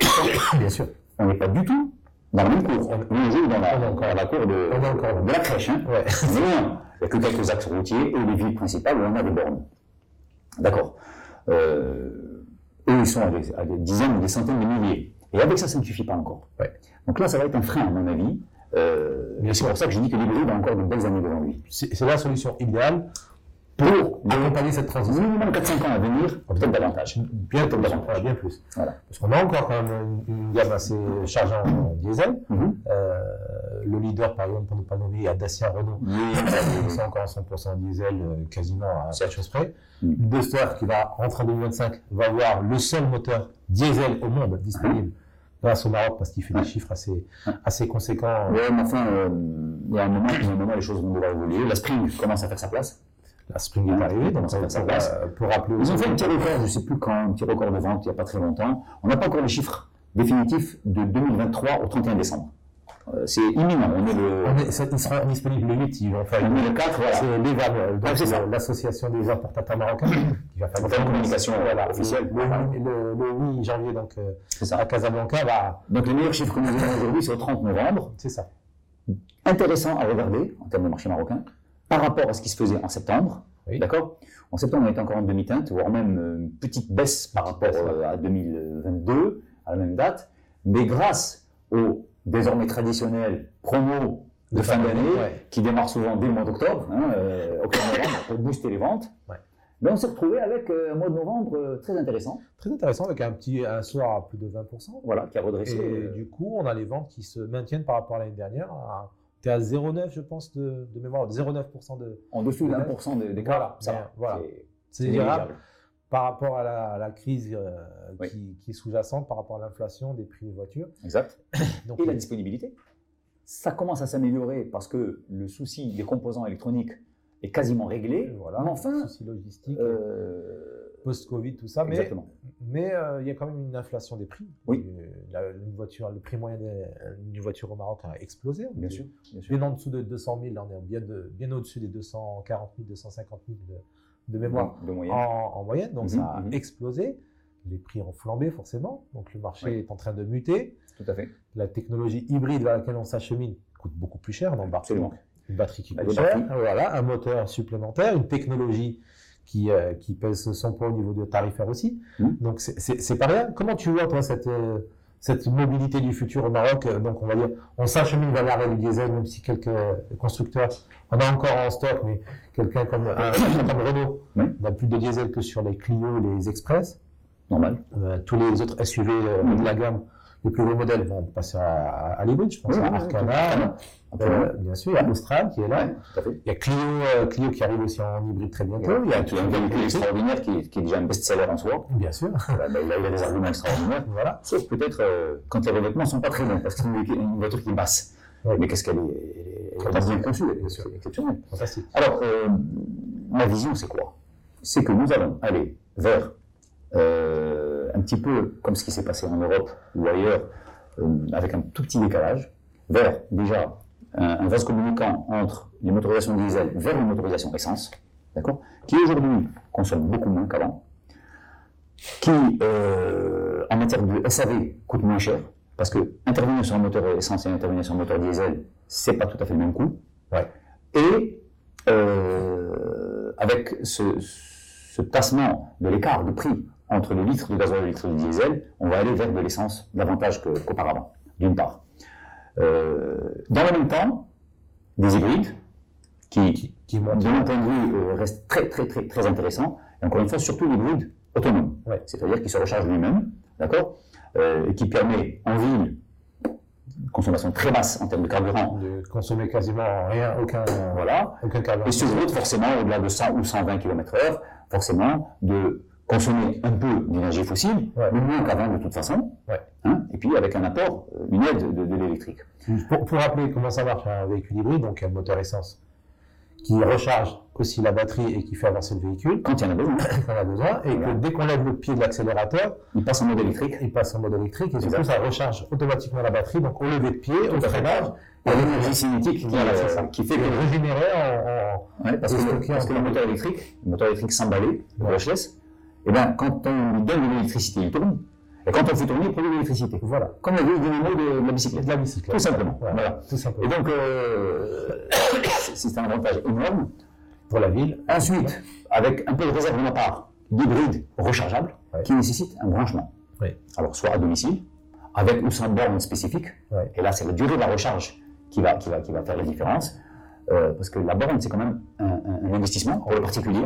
Bien sûr. On n'est pas du tout dans la même cour. On, joue dans la, dans la cour de, encore de la crèche. Hein. Ouais. Mais il n'y a que quelques axes routiers et les villes principales où on a des bornes. D'accord. Euh, eux, ils sont à des, à des dizaines ou des centaines de milliers. Et avec ça, ça ne suffit pas encore. Ouais. Donc là, ça va être un frein, à mon avis. Euh, Bien et c'est pour ça que je dis que l'hybride a encore de belles années devant lui. C'est la solution idéale pour accompagner cette transition. Minimum 4-5 ans à venir, peut-être davantage. Bien plus. Voilà, bien plus. Voilà. Parce qu'on a encore quand même une, gamme assez chargée en diesel. Mhm. Euh, le leader, par exemple, pour ne pas nommer, il y a Dacia Renault. C'est encore en 100% diesel, euh, quasiment à cette chose près. Mm. Le Duster, qui va rentrer en 2025, va avoir le seul moteur diesel au monde disponible grâce au Maroc parce qu'il fait des chiffres assez, assez conséquents. Oui, mais enfin, euh, il y a un moment, il y a un moment, les choses vont devoir évoluer. La Spring commence à faire sa place. La Spring est arrivée, donc ça fait sa place. euh, rappeler Ils ont fait un petit record, je ne sais plus quand, un petit record de vente il n'y a pas très longtemps. On n'a pas encore les chiffres définitifs de 2023 au 31 décembre. Euh, c'est imminent. On est le, On est- ça- il sera disponible le 8, ils vont faire le 4, voilà. C'est l'EVAM, ça. le- l'association des importateurs marocains, qui va faire une communication voilà, officielle. Le, le- le 8 janvier, donc euh, C'est à ça. Casablanca, bah, Donc les meilleurs chiffres que nous avons aujourd'hui, c'est au 30 novembre. c'est ça. Intéressant à regarder en termes de marché marocain par rapport à ce qui se faisait en septembre. Oui. D'accord? En septembre, on était encore en demi-teinte, voire même euh, une petite baisse par rapport euh, à 2022, à la même date. Mais grâce aux désormais traditionnels promos de, fin d'année, ouais. qui démarrent souvent dès le mois d'octobre, hein, euh, octobre-novembre, pour booster les ventes, Ouais. mais on s'est retrouvé avec euh, un mois de novembre euh, très intéressant, Très intéressant, avec un petit un soir à plus de 20%. voilà, qui a redressé. Et euh, du coup, on a les ventes qui se maintiennent par rapport à l'année dernière. à- T'es à 0,9, je pense, de, de mémoire, 0,9% de. en dessous de 1% de- d'écart, Voilà. C'est- gérable par rapport à la, à la crise euh, Oui. qui, qui est sous-jacente, par rapport à l'inflation des prix des voitures. Exact. Donc, et la les- disponibilité. Ça commence à s'améliorer parce que le souci des composants électroniques est quasiment réglé. voilà, mais enfin, soucis logistiques, euh, post-Covid, tout ça. Mais exactement. Mais euh, il y a quand même une inflation des prix. Oui. Euh, la- une voiture, le prix moyen d'une voiture au Maroc a explosé. Bien est sûr, bien sûr. Bien en dessous de 200 000, là, on est bien, de- bien au-dessus des 240 000, 250 000 de, de mémoire de moyenne. en, en moyenne. Donc Mhm, ça a mhm. explosé. Les prix ont flambé forcément. Donc le marché Oui. est en train de muter. Tout à fait. La technologie hybride vers laquelle on s'achemine coûte beaucoup plus cher. On embarque une batterie qui coûte cher, voilà, un moteur supplémentaire, une technologie qui, euh, qui pèse son poids au niveau de tarifaire aussi. Mm. Donc c'est- pas rien. Comment tu vois toi cette, euh, cette mobilité du futur au Maroc? Euh, Donc on va dire, on s'achemine vers l'arrêt du diesel, même si quelques constructeurs en a encore en stock, mais quelqu'un comme, un- comme Renault Oui. n'a plus de diesel que sur les Clio, les Express. Normal. Euh, tous les autres SUV euh, de la gamme, les plus gros modèles vont passer à, à, l'hybride. Je pense Oui, à oui, oui, Arcana, Absolument. euh, bien sûr, il y a Austral qui est là. Il y a Clio, euh, Clio qui arrive aussi en hybride très bientôt. Il y a un véhicule extraordinaire qui est, qui est déjà un best-seller en soi. Bien sûr. Voilà, bah, il a il a des arguments extraordinaires. voilà. Sauf peut-être euh, quand les revêtements sont pas très bons, parce que c'est une, une voiture qui est basse. Mais qu'est-ce qu'elle est, elle est, elle est bien conçue, c'est exceptionnel. Fantastique. Alors, euh, ma vision, c'est quoi? C'est que nous allons aller vers euh, petit peu comme ce qui s'est passé en Europe ou ailleurs, euh, avec un tout petit décalage, vers déjà un, un vase communicant entre les motorisations diesel vers les motorisations essence, d'accord Qui aujourd'hui consomme beaucoup moins qu'avant, qui euh, en matière de SAV coûte moins cher, parce que intervenir sur un moteur essence et intervenir sur un moteur diesel, c'est pas tout à fait le même coût. Ouais. Et euh, avec ce, ce tassement de l'écart de prix entre le litre de gasoil et le litre de diesel, on va aller vers de l'essence davantage qu'auparavant, d'une part. Euh, dans le même temps, des hybrides qui, Qui, qui de mon point de vue, euh, restent très, très, très, très intéressants. Et encore une fois, surtout l'hybride autonome. Ouais. C'est-à-dire qu'il se recharge lui-même, d'accord euh, Et qui permet en ville consommation très basse en termes de carburant. De consommer quasiment rien, aucun, Voilà. aucun carburant. Et sur route, forcément, au-delà de 100 ou 120 km/h, forcément, de consommer un peu d'énergie fossile, Ouais. le moins qu'avant de toute façon. Ouais. Hein, et puis avec un apport, euh, une aide de, de l'électrique. Pour, pour rappeler comment ça marche un véhicule hybride, donc un moteur essence qui recharge aussi la batterie et qui fait avancer le véhicule Quand il y en a besoin, quand on a besoin, et Voilà. que dès qu'on lève le pied de l'accélérateur, il passe en mode électrique. il passe en mode électrique et surtout ça recharge automatiquement la batterie, donc au lever de pied, au à fait. freinage, Il y a l'énergie cinétique qui, Voilà, euh, qui fait que régénéré en, en- Ouais, parce, que, parce que le moteur électrique, le moteur électrique s'emballé, le Ouais. Eh ben, quand on lui donne de l'électricité, il tourne. Et quand on fait tourner, il produit de l'électricité. Voilà. Comme le vieil dynamo de, de la bicyclette. De la bicyclette. Tout simplement. Voilà. Voilà. Tout simplement. Et donc, euh, c'est un avantage énorme. pour la ville, Ensuite, avec un peu de réserve de ma part, d'hybride rechargeable, Ouais. qui nécessite un branchement. Alors, soit à domicile, avec ou sans borne spécifique. Ouais. Et là, c'est la durée de la recharge qui va, qui va, qui va faire la différence. Euh, parce que la borne, c'est quand même un, un- un investissement pour le particulier.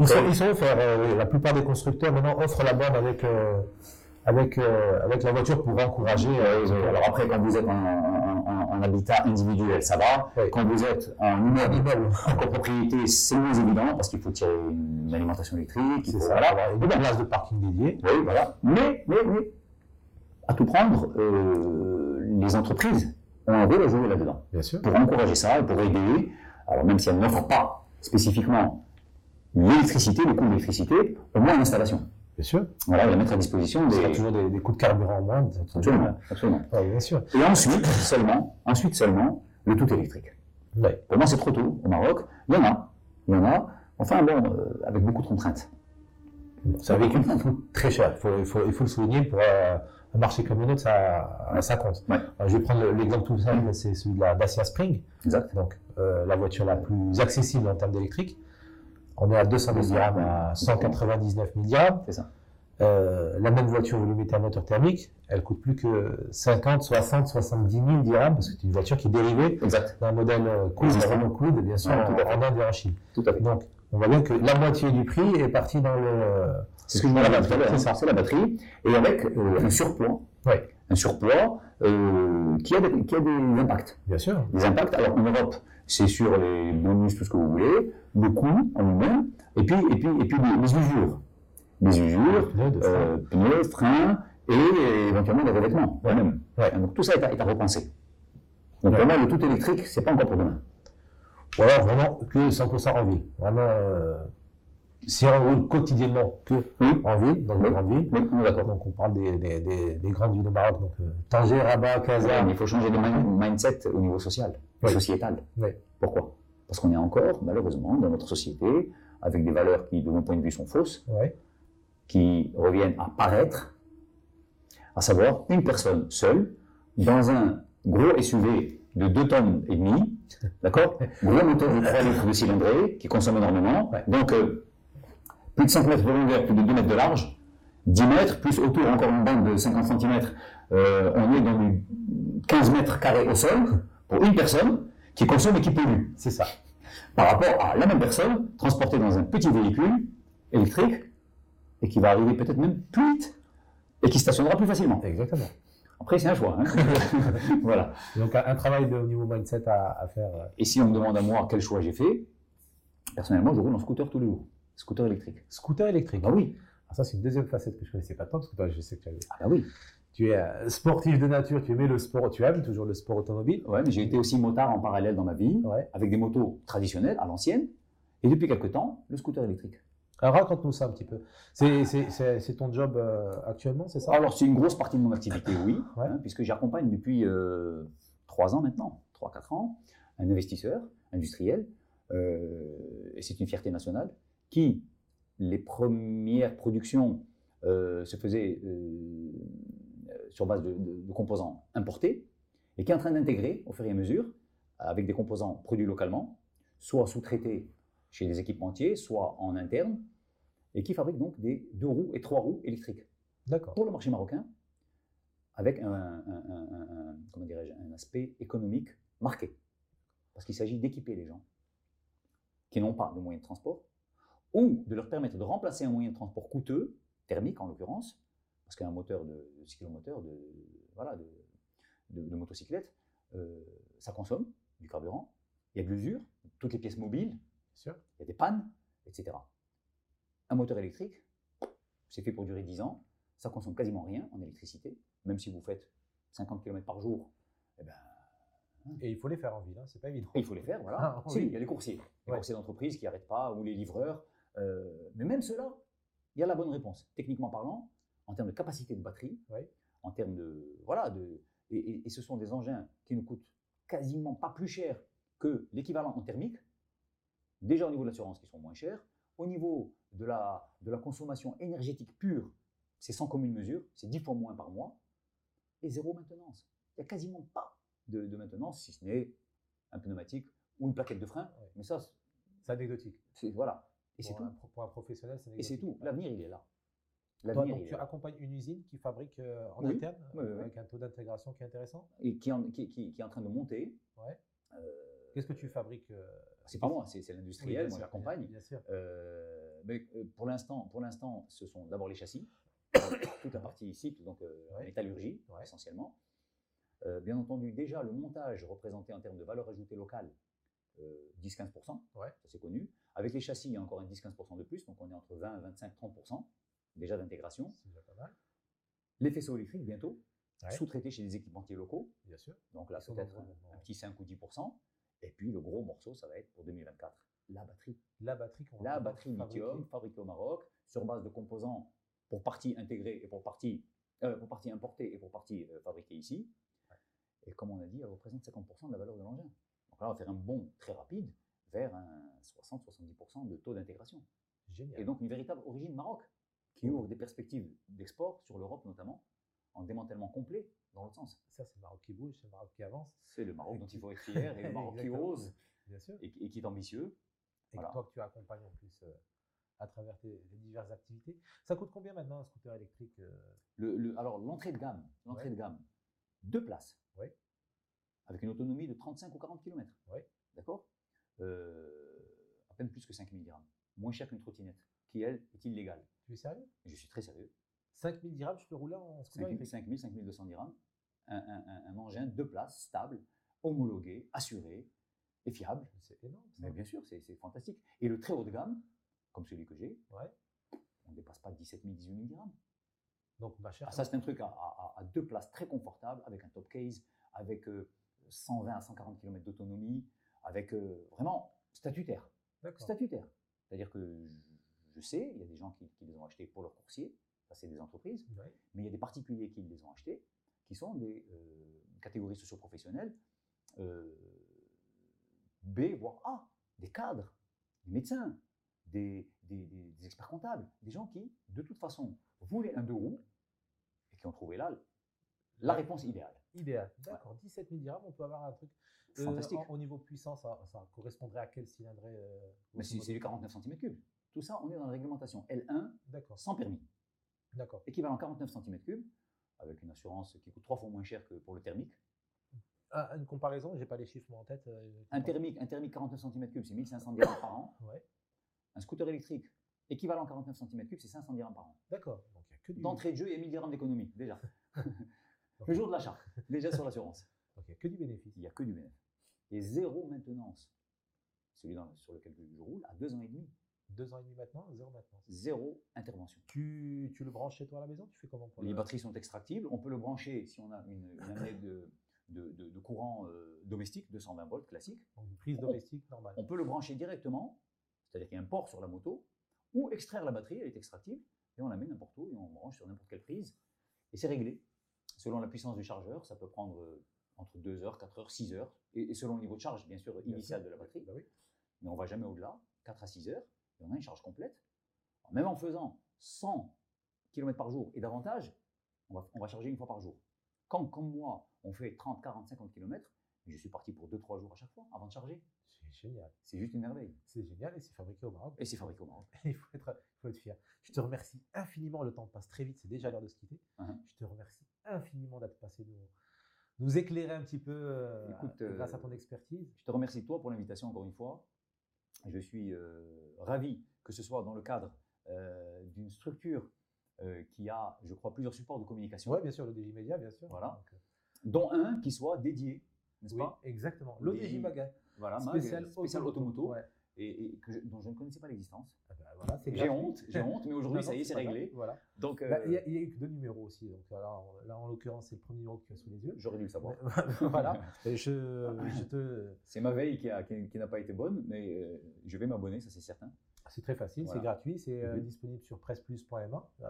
Ils sont, Après, ils sont offerts, euh, oui, la plupart des constructeurs maintenant offrent la borne avec, euh, avec, euh, avec la voiture pour encourager. euh, Oui, oui. Alors après, quand vous êtes en, en- en- en habitat individuel, ça va. Oui. Quand vous êtes en immeuble, en copropriété, c'est moins évident parce qu'il faut tirer une alimentation électrique. il faut- ça, voilà. avoir une place de parking dédiée. Oui, voilà. Mais, mais, mais, à tout prendre, euh, les entreprises ont un rôle à jouer là-dedans. Bien sûr. Pour encourager ça et pour aider, alors même si elles n'offrent pas spécifiquement l'électricité, le coût de l'électricité, au moins l'installation. Bien sûr. Voilà, la mettre à disposition Il des... toujours des, des coûts de carburant en moins. Absolument, absolument. Bien sûr. Et ensuite seulement, ensuite seulement, le tout électrique. Oui. Pour moi, c'est trop tôt au Maroc. Il y en a, il y en a. Enfin bon, euh, avec beaucoup de contraintes. C'est un véhicule qui coûte très cher. Il faut, il faut, il faut le souligner pour euh, un marché comme le nôtre, ça, ça compte. Ouais. Alors, je vais prendre le- l'exemple tout simple, c'est celui de la Dacia Spring. Exact. Donc, euh, la voiture la plus accessible en termes d'électrique. On est à 200 000 dirhams à 199 000 dirhams. C'est ça. Euh, la même voiture, vous lui mettez un moteur thermique, elle coûte plus que 50, 60, 70 000 dirhams parce que c'est une voiture qui est dérivée d'un modèle Quid, Existant. Renault Quid, bien sûr, Ouais, en, Inde et en Chine. Tout à fait. Donc, on voit bien que la moitié du prix est parti dans le. C'est ce que je disais tout à l'heure. C'est ça. hein, C'est la batterie. Et avec euh, un surpoids. Ouais. Un surpoids euh, qui, a des, qui a des impacts. Bien sûr. Des impacts. Alors en Europe, c'est sur les bonus, tout ce que vous voulez, le coût en lui-même, et puis, et puis, et puis les, les usures. Les usures, de euh, pneus, freins et éventuellement des revêtements. Ouais. Même. Ouais. Donc tout ça est à, est à repenser. Donc Ouais. moi, le tout électrique, c'est pas encore pour demain. Ou alors vraiment que 100% en ville. Vraiment, euh, si on roule quotidiennement que Oui. en ville, dans les grandes villes, Oui, donc on parle des, des, des, des grandes villes au Maroc, donc euh, Tanger, Rabat, Casa. Il faut changer de min- mindset au niveau social, Oui. sociétal. Oui. Pourquoi? Parce qu'on est encore, malheureusement, dans notre société, avec des valeurs qui, de mon point de vue, sont fausses, qui reviennent à paraître, à savoir une personne seule, dans un gros SUV de 2 tonnes et demie, d'accord? Gros moteur de 3 litres de cylindrée, qui consomme énormément, donc euh, plus de 5 mètres de longueur, plus de 2 mètres de large, 10 mètres, plus autour encore une bande de 50 cm, on est dans du 15 mètres carrés au sol, pour une personne, qui consomme et qui pollue C'est ça. par rapport à la même personne transportée dans un petit véhicule électrique et qui va arriver peut-être même plus vite et qui stationnera plus facilement. Exactement. Après, c'est un choix. hein. voilà. Donc un, travail de au niveau mindset à, à faire. euh, Et si on me demande à moi quel choix j'ai fait, personnellement, je roule en scooter tous les jours. Scooter électrique. Scooter électrique. Ah oui. Alors ça, c'est une deuxième facette que je connaissais pas tant, parce que toi, je sais que tu, avais- Ah bah oui. Tu es euh, sportif de nature, tu aimais le sport, tu aimes toujours le sport automobile. Ouais, mais j'ai été aussi motard en parallèle dans ma vie, Ouais. avec des motos traditionnelles, à l'ancienne, et depuis quelque temps, le scooter électrique. Alors raconte-nous ça un petit peu. C'est, ton job euh, actuellement, c'est ça? Alors, c'est une grosse partie de mon activité, oui, Ouais. hein, puisque j'accompagne depuis euh, trois ans maintenant, trois, quatre ans, un investisseur industriel, euh, et c'est une fierté nationale, qui, les premières productions se faisaient sur base de, de- de composants importés, et qui est en train d'intégrer, au fur et à mesure, avec des composants produits localement, soit sous-traités chez des équipementiers, soit en interne, et qui fabrique donc des deux roues et trois roues électriques D'accord. pour le marché marocain, avec un, un- un- un- un- comment dirais-je, un aspect économique marqué. Parce qu'il s'agit d'équiper les gens qui n'ont pas de moyens de transport, ou de leur permettre de remplacer un moyen de transport coûteux, thermique en l'occurrence, parce qu'un moteur de, de cyclomoteur, de, voilà, de, de- de motocyclette, euh, ça consomme du carburant, il y a de l'usure, toutes les pièces mobiles, Bien sûr. il y a des pannes, etc. Un moteur électrique, c'est fait pour durer 10 ans, ça consomme quasiment rien en électricité, même si vous faites 50 km par jour, eh ben, Et il faut les faire en ville, hein, c'est pas évident. il faut les faire, voilà. Ah, Si, il y a les coursiers, les Ouais. coursiers d'entreprise qui n'arrêtent pas, ou les livreurs, euh, mais même ceux-là, il y a la bonne réponse, techniquement parlant, en termes de capacité de batterie, en termes de, voilà, de, et, et- et ce sont des engins qui nous coûtent quasiment pas plus cher que l'équivalent en thermique, déjà au niveau de l'assurance qui sont moins chers, au niveau de la, de la consommation énergétique pure, c'est sans commune mesure, c'est 10 fois moins par mois, et zéro maintenance. Il n'y a quasiment pas de, de maintenance, si ce n'est un pneumatique ou une plaquette de frein, mais ça, C'est anecdotique. voilà. Et c'est Pour tout. un, pour un professionnel, c'est Et anecdotique. c'est tout. L'avenir, il est là. Toi, L'avenir, donc, tu accompagnes une usine qui fabrique euh, en Oui. interne, Oui, oui, oui. avec un taux d'intégration qui est intéressant? Et qui, en- qui- qui- qui est en train de monter. Ouais. Euh, Qu'est-ce que tu fabriques euh, c'est pas moi, c'est l'industriel, moi j'accompagne. Bien sûr. Mais pour l'instant, pour l'instant, ce sont d'abord les châssis, toute la partie cycle, donc euh, Ouais. métallurgie Ouais. essentiellement. Bien entendu, déjà le montage représenté en termes de valeur ajoutée locale, euh, 10-15%, Ouais. ça c'est connu. Avec les châssis, il y a encore un 10-15% de plus, donc on est entre 20, 25, 30% déjà d'intégration. Les faisceaux électriques bientôt, Ouais. sous-traité chez des équipementiers locaux. Bien sûr. Donc là, peut-être un, petit 5 ou 10 Et puis le gros morceau, ça va être pour 2024, la batterie. La batterie qu'on La batterie lithium fabriquée au Maroc sur base de composants pour partie intégrés et pour partie, euh, pour partie importés et pour partie euh, fabriqués ici. Et comme on a dit, elle représente 50% de la valeur de l'engin. Donc là, on va faire un bond très rapide vers un 60-70% de taux d'intégration. Génial. Et donc une véritable origine Maroc, qui ouvre des perspectives d'export sur l'Europe notamment, en démantèlement complet dans l'autre sens. Ça, c'est le Maroc qui bouge, c'est le Maroc qui avance. C'est le Maroc dont il faut être fier et le Maroc qui ose Bien sûr. et, et qui est ambitieux. Et Voilà. que toi que tu accompagnes en plus euh, à travers tes, les diverses activités. Ça coûte combien maintenant un scooter électrique euh, Le, le- alors l'entrée de gamme, l'entrée Ouais. de gamme, deux places, Ouais. avec une autonomie de 35 ou 40 km. Ouais. D'accord? Euh, À peine plus que 5000 dirhams. Moins cher qu'une trottinette, qui elle est illégale. Tu es sérieux? Je suis très sérieux. 5000 dirhams, tu peux rouler en scooter 5000, électrique 5000, 5200 dirhams. Un, un- un- un engin deux places, stable, homologué, assuré et fiable. C'est énorme ça. Mais bien sûr, c'est fantastique. Et le très haut de gamme, comme celui que j'ai, Ouais. on ne dépasse pas 17 000, 18 000 dirhams. Donc ma chère. Ah, ça, c'est un truc à, à- à deux places très confortable, avec un top case, avec euh, 120 à 140 km d'autonomie, avec euh, vraiment statutaire. D'accord. Statutaire. C'est-à-dire que je, je sais, il y a des gens qui, qui les ont achetés pour leur coursier, ça c'est des entreprises, mais il y a des particuliers qui les ont achetés, qui sont des euh, catégories socioprofessionnelles euh, B, voire A, des cadres, des médecins, des, des- des- des experts comptables, des gens qui, de toute façon, voulaient un deux roues et qui ont trouvé là la réponse idéale. Idéal. D'accord. 17 000 dirhams, on peut avoir un truc. Euh, Fantastique. en- au niveau puissance, ça, ça correspondrait à quel cylindrée euh, c'est du 49 cm3. Tout ça, on est dans la réglementation L1 D'accord. sans permis. D'accord. Équivalent 49 cm3, avec une assurance qui coûte trois fois moins cher que pour le thermique. Ah, une comparaison, j'ai pas les chiffres en tête. euh, Un thermique, un thermique 49 cm3, c'est 1500 dirhams par an. Ouais. Un scooter électrique, équivalent 49 cm3, c'est 500 dirhams par an. D'accord. Donc il a que du. D'entrée de jeu, il y a 1000 dirhams d'économie, déjà. le jour de l'achat, déjà sur l'assurance. Donc il n'y a que du bénéfice. Il n'y a que du bénéfice. Et zéro maintenance. Celui dans- sur lequel je roule, à deux ans et demi. Deux ans et demi maintenant, zéro maintenant. Zéro intervention. Tu, tu le branches chez toi à la maison? Tu fais comment pour Les le... batteries sont extractibles. On peut le brancher si on a une, une année de, de, de- de courant euh, domestique, 220 volts classique. Donc, Une prise On- domestique normale. On peut le brancher directement, c'est-à-dire qu'il y a un port sur la moto, ou extraire la batterie, elle est extractible, et on la met n'importe où, et on branche sur n'importe quelle prise. Et c'est réglé. Selon la puissance du chargeur, ça peut prendre euh, entre 2 heures, 4 heures, 6 heures, et, et selon le niveau de charge, bien sûr, Bien initial sûr. de la batterie. Bah oui. Mais on va jamais au-delà, 4 à 6 heures, et on a une charge complète. Alors, même en faisant 100 km par jour et davantage, on va, on va charger une fois par jour. Quand, comme moi, on fait 30, 40, 50 km, je suis parti pour 2-3 jours à chaque fois avant de charger. C'est génial. C'est juste une merveille. C'est génial et c'est fabriqué au Maroc. Et c'est fabriqué au Maroc. il, faut être, faut être fier. Je te remercie infiniment. Le temps passe très vite. C'est déjà l'heure de se quitter. Mhm. Je te remercie infiniment d'être passé nous, nous éclairer un petit peu euh, Écoute, euh, grâce à ton expertise. Je te remercie toi pour l'invitation encore une fois. Je suis euh, ravi que ce soit dans le cadre euh, d'une structure euh, qui a, je crois, plusieurs supports de communication, Oui, bien sûr, l'ODJ Média, bien sûr. Voilà. Donc, dont un qui soit dédié, n'est-ce oui, pas? exactement. L'ODJ Maga, Voilà, spécial, spécial automoto, Ouais. Et, et que je- dont je ne connaissais pas l'existence. Ah ben, voilà, J'ai honte, j'ai honte, mais aujourd'hui, ça y est, c'est réglé. Voilà. Donc, euh, Bah, Il y, a- il y a eu que deux numéros aussi. Donc là, en- là, en l'occurrence, c'est le premier numéro que tu as sous les yeux. j'aurais dû le savoir. voilà. Je, je te, C'est ma veille qui a- qui- qui n'a pas été bonne, mais euh, je vais m'abonner, ça c'est certain. C'est très facile, Voilà. c'est gratuit, c'est euh, Mhm. disponible sur presseplus.ma, euh,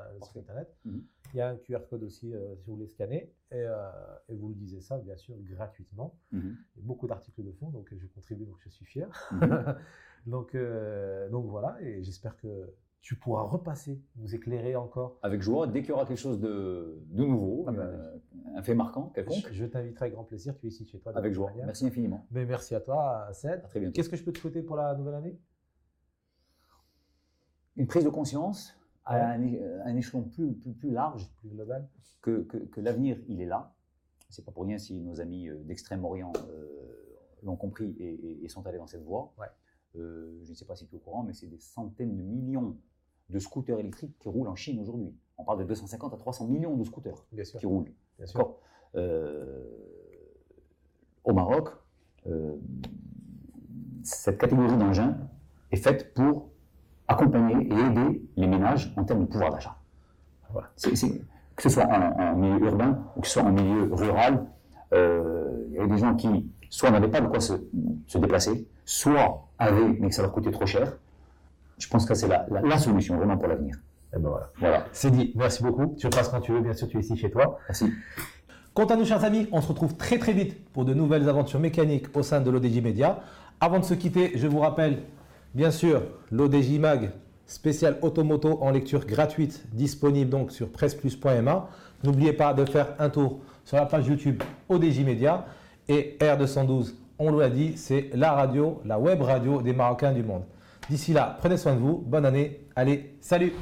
le site Parfait. internet. Mhm. Il y a un QR code aussi euh, si vous voulez scanner. Et, euh, et vous le disiez ça, bien sûr, gratuitement. Il y a beaucoup d'articles de fond, donc euh, je contribue, donc je suis fier. Mhm. donc, euh, donc voilà, et j'espère que tu pourras repasser, nous éclairer encore. Avec joie, dès qu'il y aura quelque chose de, de nouveau, Ah bah, euh, un fait marquant, quelconque, Je, je t'inviterai avec grand plaisir, tu es ici chez toi. avec joie. manière. Merci infiniment. Mais merci à toi, Ced. À très bientôt. Qu'est-ce que je peux te souhaiter pour la nouvelle année? Une prise de conscience à Ouais. un, échelon plus, plus, plus large Plus global que, que, que l'avenir, il est là. C'est pas pour rien si nos amis euh, d'Extrême-Orient euh, l'ont compris et, et- et sont allés dans cette voie. Ouais. Euh, je ne sais pas si tu es au courant, mais c'est des centaines de millions de scooters électriques qui roulent en Chine aujourd'hui. On parle de 250 à 300 millions de scooters Bien sûr. qui roulent. Bien sûr. Euh, au Maroc, euh, cette catégorie d'engins est faite pour accompagner et aider les ménages en termes de pouvoir d'achat. Voilà. Que ce soit en, milieu urbain ou que ce soit en milieu rural, euh, il y avait des gens qui soit n'avaient pas de quoi se, déplacer, soit avaient mais que ça leur coûtait trop cher. Je pense que c'est la, la, solution vraiment pour l'avenir. Et eh ben voilà. voilà. C'est dit. Merci beaucoup. Tu repasses quand tu veux. Bien sûr, tu es ici chez toi. Merci. Quant à nous, chers amis, on se retrouve très très vite pour de nouvelles aventures mécaniques au sein de l'ODJ Media. Avant de se quitter, je vous rappelle, bien sûr, l'ODJ Mag spécial Automoto en lecture gratuite, disponible donc sur presseplus.ma. N'oubliez pas de faire un tour sur la page YouTube ODJ Media et R212. On l'a dit, c'est la radio, la web radio des Marocains du monde. D'ici là, prenez soin de vous, bonne année, allez, salut